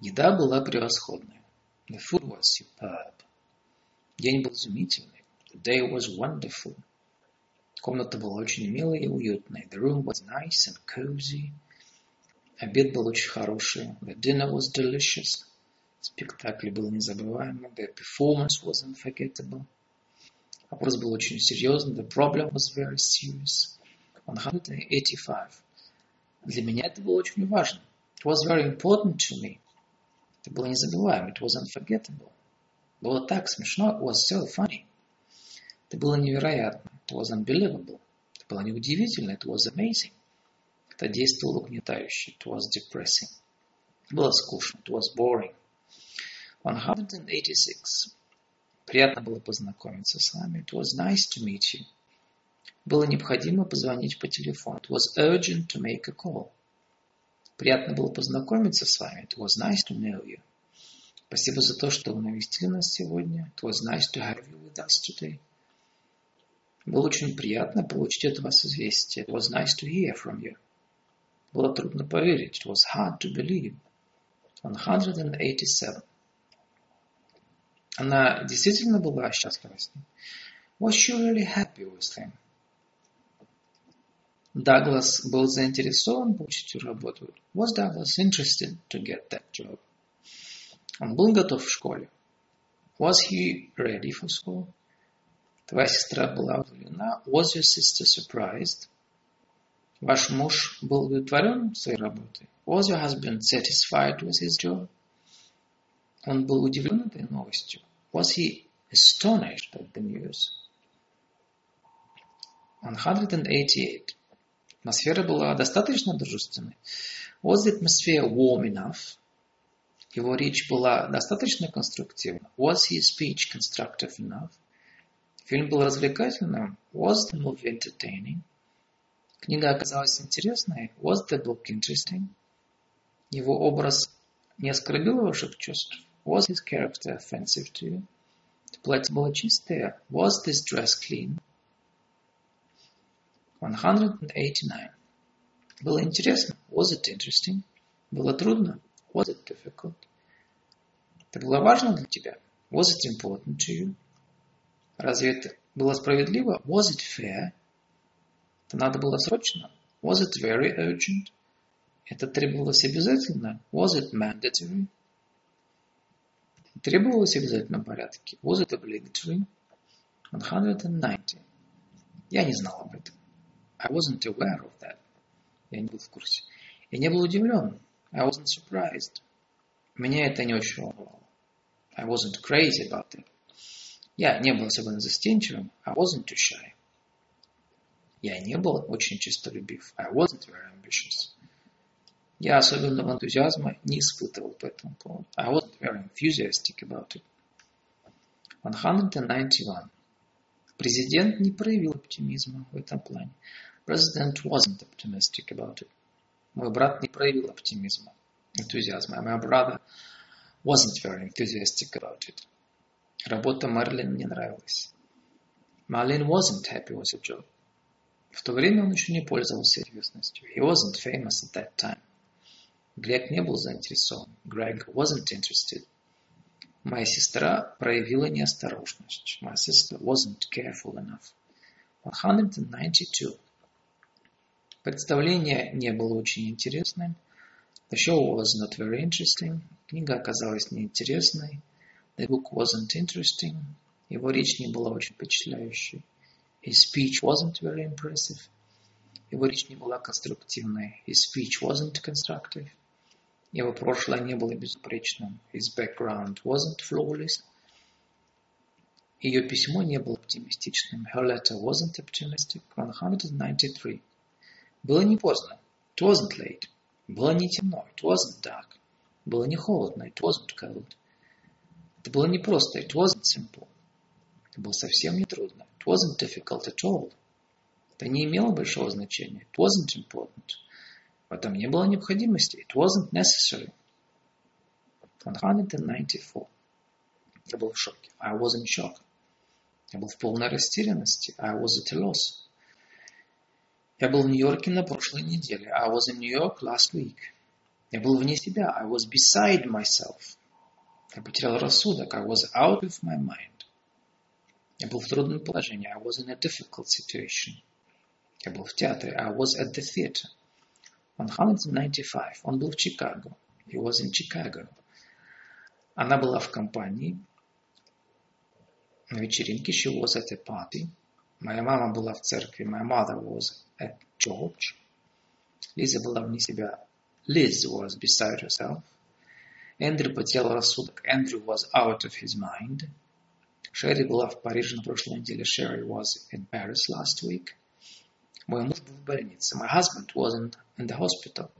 Еда была превосходной. The food was superb. День был изумительный. The day was wonderful. Комната была очень милая и уютная. The room was nice and cozy. Обед был очень хороший. The dinner was delicious. Спектакль был незабываемым. The performance was unforgettable. Вопрос был очень серьезный. The problem was very serious. 185. Для меня это было очень важно. It was very important to me. Это было незабываемо. It was unforgettable. Было так смешно. It was so funny. Это было невероятно. It was unbelievable. Это было неудивительно. It was amazing. Это действовало угнетающе. It was depressing. Было скучно. It was boring. 186. Приятно было познакомиться с вами. It was nice to meet you. Было необходимо позвонить по телефону. It was urgent to make a call. Приятно было познакомиться с вами. It was nice to know you. Спасибо за то, что вы навестили нас сегодня. It was nice to have you with us today. Было очень приятно получить от вас известие. It was nice to hear from you. Было трудно поверить. It was hard to believe. 187. Она действительно была счастлива с ним. Was she really happy with him? Даглас был заинтересован получить эту работу. Was Douglas interested to get that job? Он был готов в школе. Was he ready for school? Твоя сестра была удивлена. Was your sister surprised? Ваш муж был удовлетворен своей работой. Was your husband satisfied with his job? Он был удивлен этой новостью. Was he astonished at the news? 188. Атмосфера была достаточно дружественной. Was the atmosphere warm enough? Его речь была достаточно конструктивна. Was his speech constructive enough? Фильм был развлекательным. Was the movie entertaining? Книга оказалась интересной. Was the book interesting? Его образ не оскорбил ваших чувств. Was his character offensive to you? Платье было чистое. Was this dress clean? 189. Было интересно. Was it interesting? Было трудно. Was it difficult? Это было важно для тебя. Was it important to you? Разве это было справедливо? Was it fair? Это надо было срочно. Was it very urgent? Это требовалось обязательно. Was it mandatory? Требовалось в обязательном порядке. Was it obligatory? 190. Я не знал об этом. I wasn't aware of that. Я не был в курсе. Я не был удивлен. I wasn't surprised. Меня это не очень волновало. I wasn't crazy about it. Я не был особенно застенчивым. I wasn't too shy. Я не был очень честолюбив. I wasn't very ambitious. Я особенного энтузиазма не испытывал по этому поводу. I wasn't very enthusiastic about it. 191. Президент не проявил оптимизма в этом плане. President wasn't optimistic about it. Мой брат не проявил оптимизма, энтузиазма. My brother wasn't very enthusiastic about it. Работа Марлин не нравилась. Марлин wasn't happy with the job. В то время он еще не пользовался известностью. He wasn't famous at that time. Грег не был заинтересован. Greg wasn't interested. Моя сестра проявила неосторожность. My sister wasn't careful enough. 192. Представление не было очень интересным. The show was not very interesting. Книга оказалась неинтересной. The book wasn't interesting. Его речь не была очень впечатляющей. His speech wasn't very impressive. Его речь не была конструктивной. His speech wasn't constructive. Его прошлое не было безупречным. His background wasn't flawless. Ее письмо не было оптимистичным. Her letter wasn't optimistic. 193. Было не поздно. It wasn't late. Было не темно. It wasn't dark. Было не холодно. It wasn't cold. Это было не просто. It wasn't simple. Это было совсем не трудно. It wasn't difficult at all. Это не имело большого значения. It wasn't important. В этом не было необходимости. It wasn't necessary. 194. Я был в шоке. I was in shock. Я был в полной растерянности. I was at a loss. Я был в Нью-Йорке на прошлой неделе. I was in New York last week. Я был вне себя. I was beside myself. Я потерял рассудок. I was out of my mind. Я был в трудном положении. I was in a difficult situation. Я был в театре. I was at the theater. 195. Он был в Чикаго. He was in Chicago. Она была в компании. На вечеринке. She was at a party. Моя мама была в церкви. My mother was at church. Лиза была вне себя. Liz was beside herself. Эндрю потерял рассудок. Andrew was out of his mind. Шерри была в Париже на прошлой неделе. Sherry was in Paris last week. Муж был в больнице. My husband was in, in the hospital.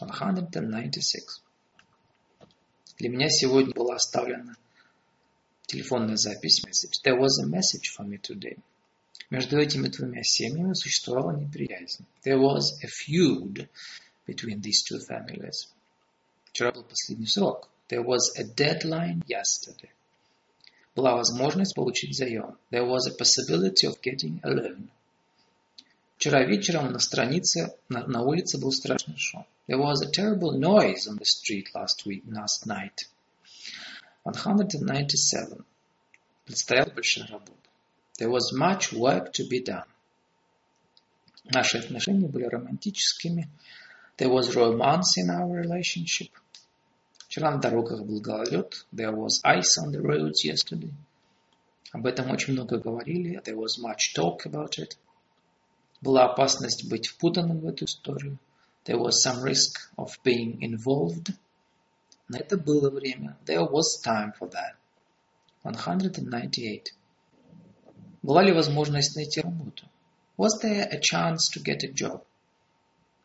196. Для меня сегодня была оставлена телефонная запись. Message. There was a message for me today. Между этими двумя семьями существовала неприязнь. There was a feud between these two families. Вчера был последний срок. There was a deadline yesterday. Была возможность получить заем. There was a possibility of getting a loan. Вчера вечером на странице, на, на улице был страшный шум. There was a terrible noise on the street last week, last night. 197. Предстояла большая работа. There was much work to be done. Наши отношения были романтическими. There was romance in our relationship. Вчера на дорогах был гололед. There was ice on the roads yesterday. Об этом очень много говорили. There was much talk about it. Была опасность быть впутанным в эту историю. There was some risk of being involved. На это было время. There was time for that. 198. Была ли возможность найти работу? Was there a chance to get a job?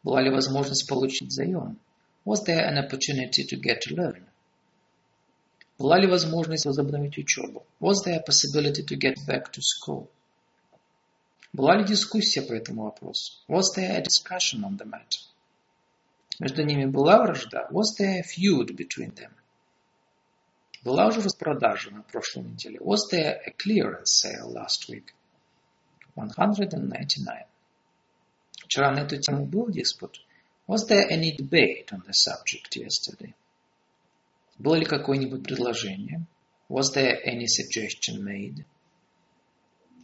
Была ли возможность получить заем? Was there an opportunity to get a loan? Была ли возможность возобновить учебу? Was there a possibility to get back to school? Была ли дискуссия по этому вопросу? Was there a discussion on the matter? Между ними была вражда? Was there a feud between them? Была уже распродажа на прошлой неделе. Was there a clearance sale last week? 199. Вчера на эту тему был диспут. Was there any debate on the subject yesterday? Было ли какое-нибудь предложение? Was there any suggestion made?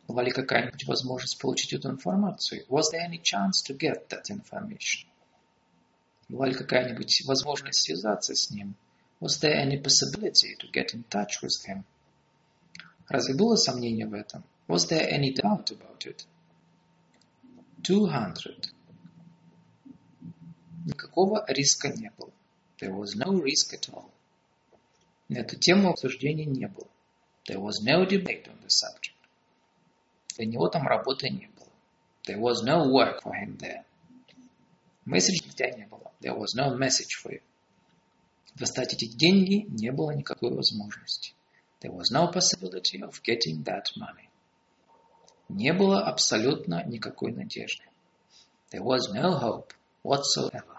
Была ли какая-нибудь возможность получить эту информацию? Was there any chance to get that information? Была ли какая-нибудь возможность связаться с ним? Was there any possibility to get in touch with him? Разве было сомнение в этом? Was there any doubt about it? 200. Никакого риска не было. There was no risk at all. На эту тему обсуждений не было. There was no debate on the subject. Для него там работы не было. There was no work for him there. Месседж для тебя не было. There was no message for you. Достать эти деньги не было никакой возможности. There was no possibility of getting that money. Не было абсолютно никакой надежды. There was no hope whatsoever.